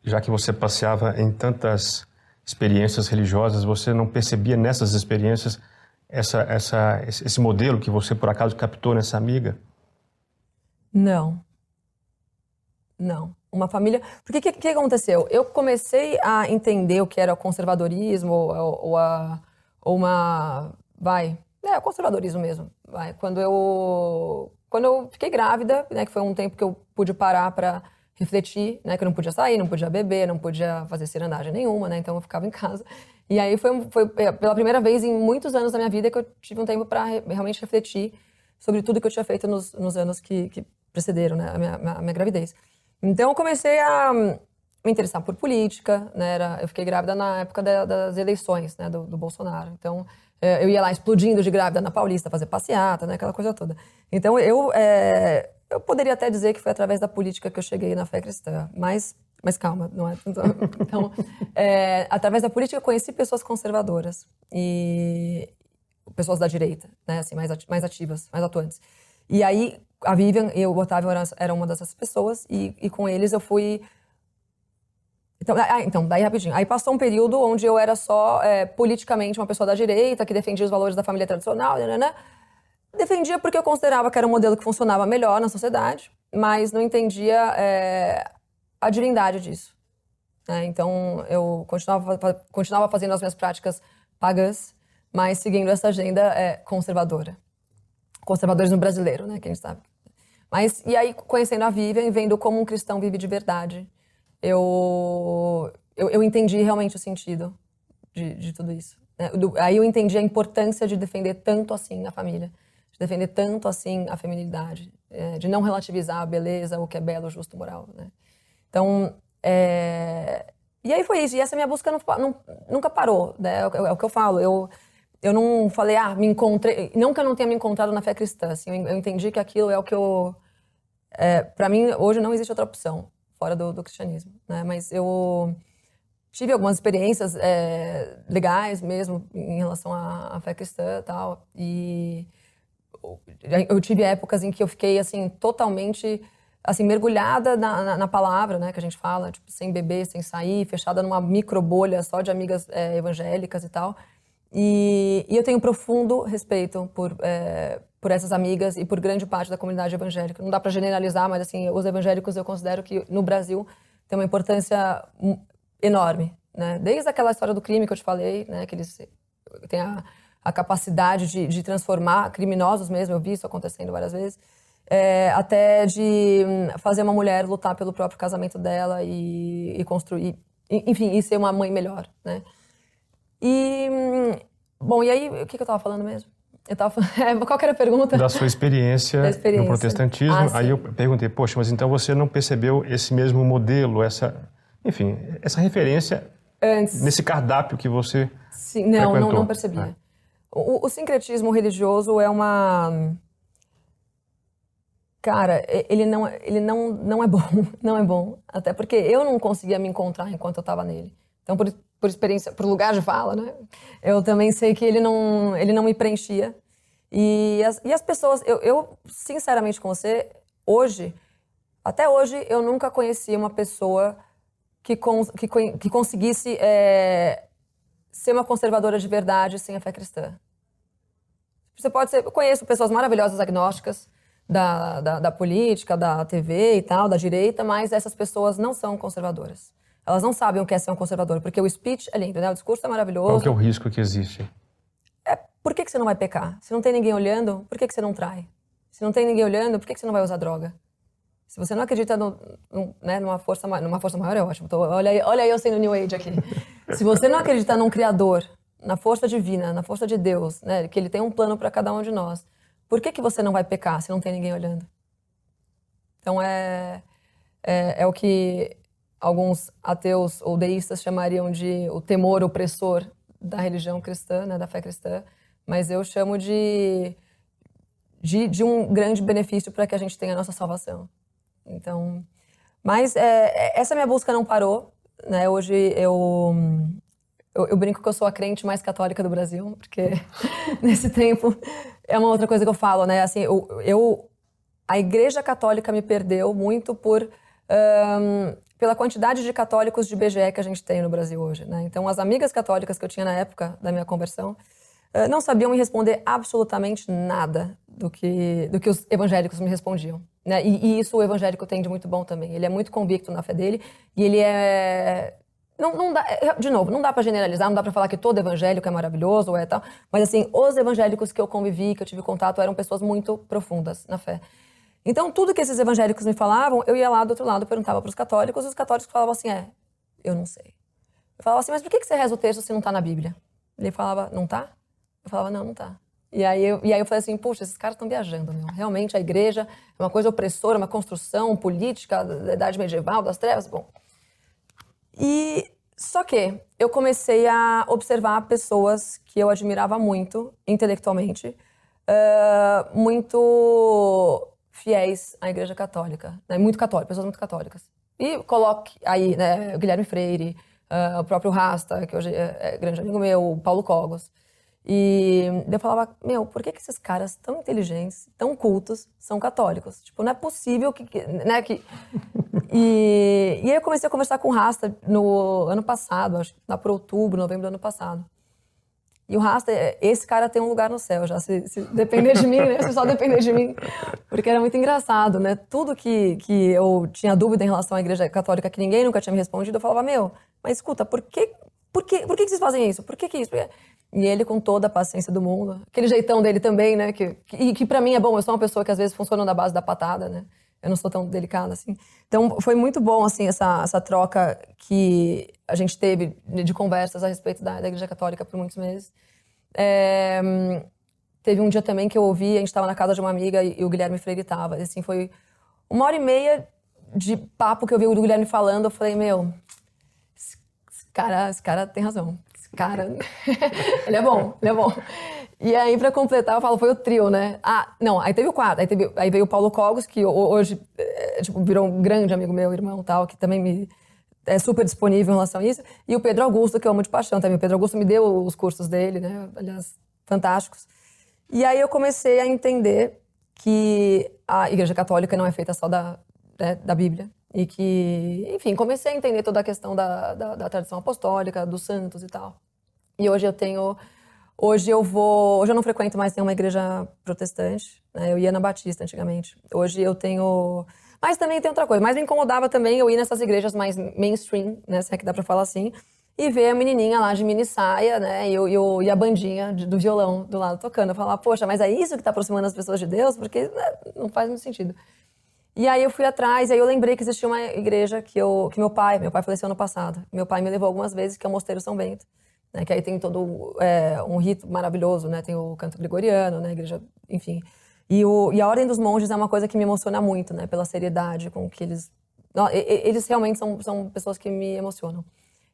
já que você passeava em tantas experiências religiosas, você não percebia nessas experiências essa, essa, esse modelo que você por acaso captou nessa amiga? Não. Não. Uma família. Porque o que, que, aconteceu? Eu comecei a entender o que era o conservadorismo ou, ou, a, ou uma. Vai é, o conservadorismo mesmo. Vai. Quando eu quando eu fiquei grávida, né, que foi um tempo que eu pude parar para refletir, né, que eu não podia sair, não podia beber, não podia fazer cirandagem nenhuma, né, então eu ficava em casa. E aí foi, foi é, pela primeira vez em muitos anos da minha vida que eu tive um tempo para re, realmente refletir sobre tudo que eu tinha feito nos, nos anos que, que precederam né, a, minha, a minha gravidez. Então eu comecei a me interessar por política, né, era, eu fiquei grávida na época da, das eleições né, do, do Bolsonaro. Então é, eu ia lá explodindo de grávida na Paulista, fazer passeata, né, aquela coisa toda. Então eu, é, eu poderia até dizer que foi através da política que eu cheguei na fé cristã, mas, mas calma, não é? Então, é, através da política eu conheci pessoas conservadoras e pessoas da direita, né, assim, mais, mais ativas, mais atuantes. E aí a Vivian e o Otávio eram, uma dessas pessoas e, e com eles eu fui então, ah, então, daí rapidinho. Aí passou um período onde eu era só é, politicamente uma pessoa da direita, que defendia os valores da família tradicional, né, né, né, Defendia porque eu considerava que era um modelo que funcionava melhor na sociedade, mas não entendia é, a divindade disso. Né? Então, eu continuava, continuava fazendo as minhas práticas pagãs, mas seguindo essa agenda é, conservadora. Conservadorismo brasileiro, né, que a gente sabe. Mas, e aí, conhecendo a Vivian vendo como um cristão vive de verdade, eu, eu, eu entendi realmente o sentido de, de tudo isso. Né? Do, aí eu entendi a importância de defender tanto assim a família, de defender tanto assim a feminilidade, é, de não relativizar a beleza, o que é belo, justo, moral. Né? Então, é... e aí foi isso. E essa minha busca não, não, nunca parou. Né? É, é, o que eu falo. Eu, eu não falei, ah, me encontrei. Não que eu não tenha me encontrado na fé cristã. Assim, eu, entendi que aquilo é o que eu. É, para mim, hoje não existe outra opção fora do, do cristianismo, né? Mas eu tive algumas experiências é, legais mesmo em relação à, à fé cristã e tal. E eu tive épocas em que eu fiquei, assim, totalmente assim, mergulhada na, na, na, palavra, né, que a gente fala, tipo, sem beber, sem sair, fechada numa micro bolha só de amigas é, evangélicas e tal. E, e, eu tenho profundo respeito por, é, por essas amigas e por grande parte da comunidade evangélica. Não dá para generalizar, mas assim, os evangélicos eu considero que no Brasil tem uma importância enorme, né? Desde aquela história do crime que eu te falei, né, que eles têm a, a capacidade de, de, transformar criminosos mesmo, eu vi isso acontecendo várias vezes, é, até de hum, fazer uma mulher lutar pelo próprio casamento dela e, e construir enfim, e ser uma mãe melhor, né? E, bom, e aí, o que, que eu estava falando mesmo? Eu tava, qual era a pergunta? Da sua experiência, experiência. no protestantismo. Ah, aí eu perguntei, poxa, mas então você não percebeu esse mesmo modelo, essa, enfim, essa referência Antes. nesse cardápio que você Sim, não, não, não percebia. É. O, o sincretismo religioso é uma cara, ele não, ele não, não é bom, não é bom. Até porque eu não conseguia me encontrar enquanto eu estava nele. Então, por, por experiência, por lugar de fala, né? Eu também sei que ele não, ele não me preenchia. E as, e as pessoas, eu, eu, sinceramente com você, hoje, até hoje, eu nunca conheci uma pessoa que, con, que, que conseguisse é, ser uma conservadora de verdade sem a fé cristã. Você pode ser, eu conheço pessoas maravilhosas agnósticas, da, da, da, política, da TV e tal, da direita, mas essas pessoas não são conservadoras. Elas não sabem o que é ser um conservador, porque o speech é lindo, né? O discurso é maravilhoso. Qual que é o risco que existe? É, por que, que você não vai pecar? Se não tem ninguém olhando, por que, que você não trai? Se não tem ninguém olhando, por que, que você não vai usar droga? Se você não acredita no, no, né, numa, força, numa força maior, é ótimo. Tô, olha, aí, olha aí eu sendo New Age aqui. Se você não acredita num Criador, na força divina, na força de Deus, né, que Ele tem um plano para cada um de nós, por que, que você não vai pecar se não tem ninguém olhando? Então é, é, é o que alguns ateus ou deístas chamariam de o temor opressor da religião cristã, né, da fé cristã, mas eu chamo de, de, de um grande benefício para que a gente tenha a nossa salvação. Então, mas é, é essa minha busca não parou. Né? Hoje eu, eu, eu, brinco que eu sou a crente mais católica do Brasil, porque nesse tempo é uma outra coisa que eu falo, né? Assim, eu, eu a Igreja Católica me perdeu muito por um, pela quantidade de católicos de BGE que a gente tem no Brasil hoje, né? Então, as amigas católicas que eu tinha na época da minha conversão uh, não sabiam me responder absolutamente nada do que do que os evangélicos me respondiam, né? E, e isso o evangélico tem de muito bom também. Ele é muito convicto na fé dele e ele é não, não dá, é, de novo, não dá para generalizar, não dá para falar que todo evangélico é maravilhoso ou é tal, mas assim, os evangélicos que eu convivi, que eu tive contato, eram pessoas muito profundas na fé. Então, tudo que esses evangélicos me falavam, eu ia lá do outro lado, perguntava para os católicos, e os católicos falavam assim: é, eu não sei. Eu falava assim, mas por que você reza o texto se não está na Bíblia? Ele falava, não tá? Eu falava, não, não tá. E aí eu, e aí eu falei assim, puxa, esses caras estão viajando, meu. Realmente a igreja é uma coisa opressora, uma construção política da idade medieval, das trevas. Bom, e só que eu comecei a observar pessoas que eu admirava muito intelectualmente, uh, muito fiéis à Igreja Católica, né? muito católicas, pessoas muito católicas. E coloque aí né, o Guilherme Freire, uh, o próprio Rasta, que hoje é, é grande amigo meu, o Paulo Cogos. E eu falava, meu, por que, que esses caras tão inteligentes, tão cultos, são católicos? Tipo, não é possível que. Né, que... E, e aí eu comecei a conversar com o Rasta no ano passado, acho que por outubro, novembro do ano passado. E o Rasta, esse cara tem um lugar no céu já, se, se depender de mim, né? Se só depender de mim. Porque era muito engraçado, né? Tudo que, que eu tinha dúvida em relação à igreja católica, que ninguém nunca tinha me respondido, eu falava, meu, mas escuta, por que, por que, por que vocês fazem isso? Por que, que isso? E ele com toda a paciência do mundo, aquele jeitão dele também, né? Que, que, que para mim é bom, eu sou uma pessoa que às vezes funciona na base da patada, né? Eu não sou tão delicada assim. Então foi muito bom assim essa, essa troca que a gente teve de conversas a respeito da, da Igreja Católica por muitos meses. É, teve um dia também que eu ouvi, a gente estava na casa de uma amiga e, e o Guilherme Freire estava. Assim, foi uma hora e meia de papo que eu vi o Guilherme falando. Eu falei, meu, esse cara, esse cara tem razão cara, ele é bom, ele é bom. E aí, pra completar, eu falo, foi o trio, né? Ah, não, aí teve o quadro, aí, teve, aí veio o Paulo Cogos, que hoje, é, tipo, virou um grande amigo meu, irmão tal, que também me é super disponível em relação a isso. E o Pedro Augusto, que eu amo de paixão também. O Pedro Augusto me deu os cursos dele, né? Aliás, fantásticos. E aí eu comecei a entender que a Igreja Católica não é feita só da, né, da Bíblia, e que, enfim, comecei a entender toda a questão da, da, da, tradição apostólica, dos santos e tal. E hoje eu tenho. Hoje eu vou. Hoje eu não frequento mais nenhuma igreja protestante. Né? Eu ia na Batista antigamente. Hoje eu tenho. Mas também tem outra coisa. Mas me incomodava também eu ir nessas igrejas mais mainstream, né? Se é que dá pra falar assim. E ver a menininha lá de mini saia, né? E, eu, e a bandinha de, do violão do lado tocando. Eu falava, poxa, mas é isso que tá aproximando as pessoas de Deus? Porque né, não faz muito sentido. E aí eu fui atrás, e aí eu lembrei que existia uma igreja que, eu, que meu pai, meu pai faleceu ano passado. Meu pai me levou algumas vezes, que é o Mosteiro São Bento. Né, que aí tem todo é, um rito maravilhoso, né? Tem o canto gregoriano, né? Igreja, enfim. E, o, e a Ordem dos Monges é uma coisa que me emociona muito, né? Pela seriedade com que eles... Não, eles realmente são, são pessoas que me emocionam.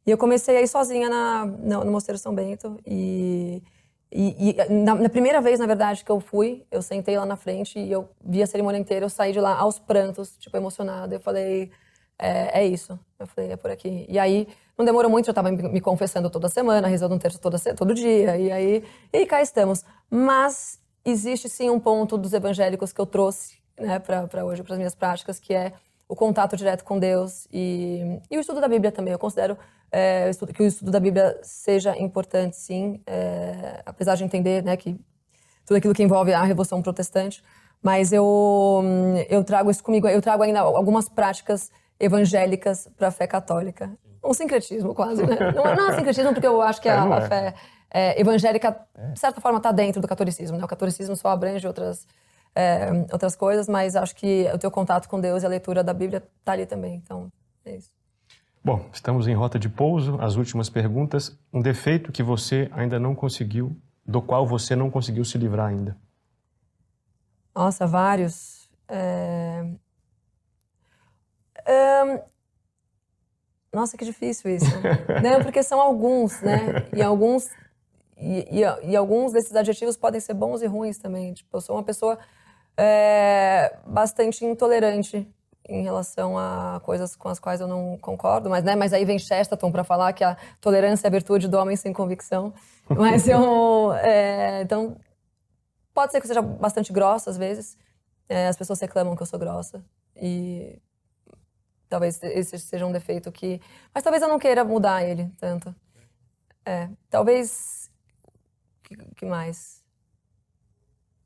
E eu comecei a ir sozinha na, no Mosteiro São Bento e... E, e na, na, primeira vez, na verdade, que eu fui, eu sentei lá na frente e eu vi a cerimônia inteira, eu saí de lá aos prantos, tipo, emocionada. Eu falei, é, é isso. Eu falei, é por aqui. E aí, não demorou muito, eu estava me, confessando toda semana, rezando um terço toda, todo dia. E aí, e cá estamos. Mas existe sim um ponto dos evangélicos que eu trouxe né, para hoje, para as minhas práticas, que é o contato direto com Deus e, e o estudo da Bíblia também. Eu considero é, que o estudo da Bíblia seja importante, sim, é, apesar de entender né, que tudo aquilo que envolve a Revolução Protestante, mas eu, eu trago isso comigo, eu trago ainda algumas práticas evangélicas para a fé católica. Um sincretismo, quase, né? Não, não é sincretismo, porque eu acho que a, a é. fé é, evangélica, de certa forma, está dentro do catolicismo. Né? O catolicismo só abrange outras, é, outras coisas, mas acho que o teu contato com Deus e a leitura da Bíblia está ali também. Então, é isso. Bom, estamos em rota de pouso. As últimas perguntas. Um defeito que você ainda não conseguiu, do qual você não conseguiu se livrar ainda? Nossa, vários. É... Um... Nossa, que difícil isso. Não, porque são alguns, né? E alguns e, e, e, alguns desses adjetivos podem ser bons e ruins também. Tipo, eu sou uma pessoa é, bastante intolerante em relação a coisas com as quais eu não concordo, mas, né, mas aí vem Chesterton para falar que a tolerância é a virtude do homem sem convicção. Mas eu. É, então, pode ser que eu seja bastante grossa às vezes. É, as pessoas reclamam que eu sou grossa. E talvez esse seja um defeito que. Mas talvez eu não queira mudar ele tanto. É, talvez. que, que mais?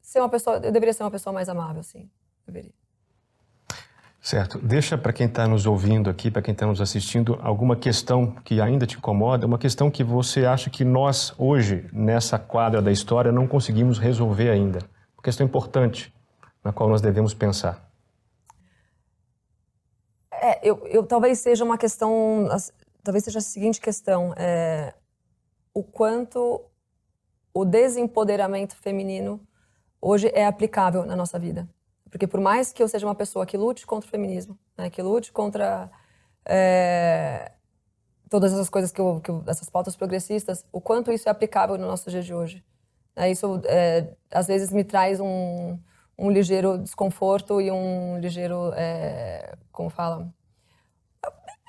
Ser uma pessoa. Eu deveria ser uma pessoa mais amável, sim. Deveria. Certo. Deixa para quem está nos ouvindo aqui, para quem está nos assistindo, alguma questão que ainda te incomoda, uma questão que você acha que nós, hoje, nessa quadra da história, não conseguimos resolver ainda. Uma questão importante na qual nós devemos pensar. É, eu, eu talvez seja uma questão, talvez seja a seguinte questão: é, o quanto o desempoderamento feminino hoje é aplicável na nossa vida. Porque por mais que eu seja uma pessoa que lute contra o feminismo, né, que lute contra é, todas essas coisas que, eu, que eu, essas pautas progressistas, o quanto isso é aplicável no nosso dia de hoje. É, isso é, às vezes me traz um, um ligeiro desconforto e um ligeiro, é, como fala,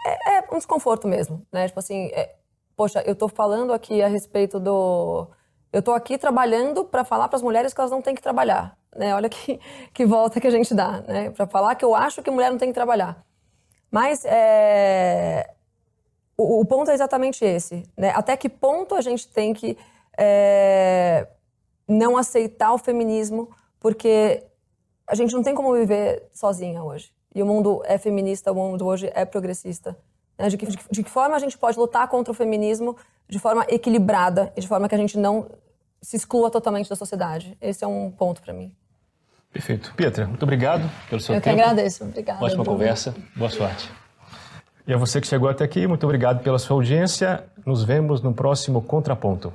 é, é, um desconforto mesmo, né? Tipo assim, é, poxa, eu estou falando aqui a respeito do, eu estou aqui trabalhando para falar para as mulheres que elas não têm que trabalhar. Né? Olha que, que volta que a gente dá, né? Para falar que eu acho que mulher não tem que trabalhar. Mas é, o, o, ponto é exatamente esse. Né? Até que ponto a gente tem que é, não aceitar o feminismo, porque a gente não tem como viver sozinha hoje. E o mundo é feminista, o mundo hoje é progressista. Né? De, que, de, de que forma a gente pode lutar contra o feminismo de forma equilibrada e de forma que a gente não se exclua totalmente da sociedade. Esse é um ponto para mim. Perfeito. Pietra, muito obrigado pelo seu Eu tempo. Eu que agradeço. Obrigada. Ótima conversa. Boa sorte. E a você que chegou até aqui, muito obrigado pela sua audiência. Nos vemos no próximo Contraponto.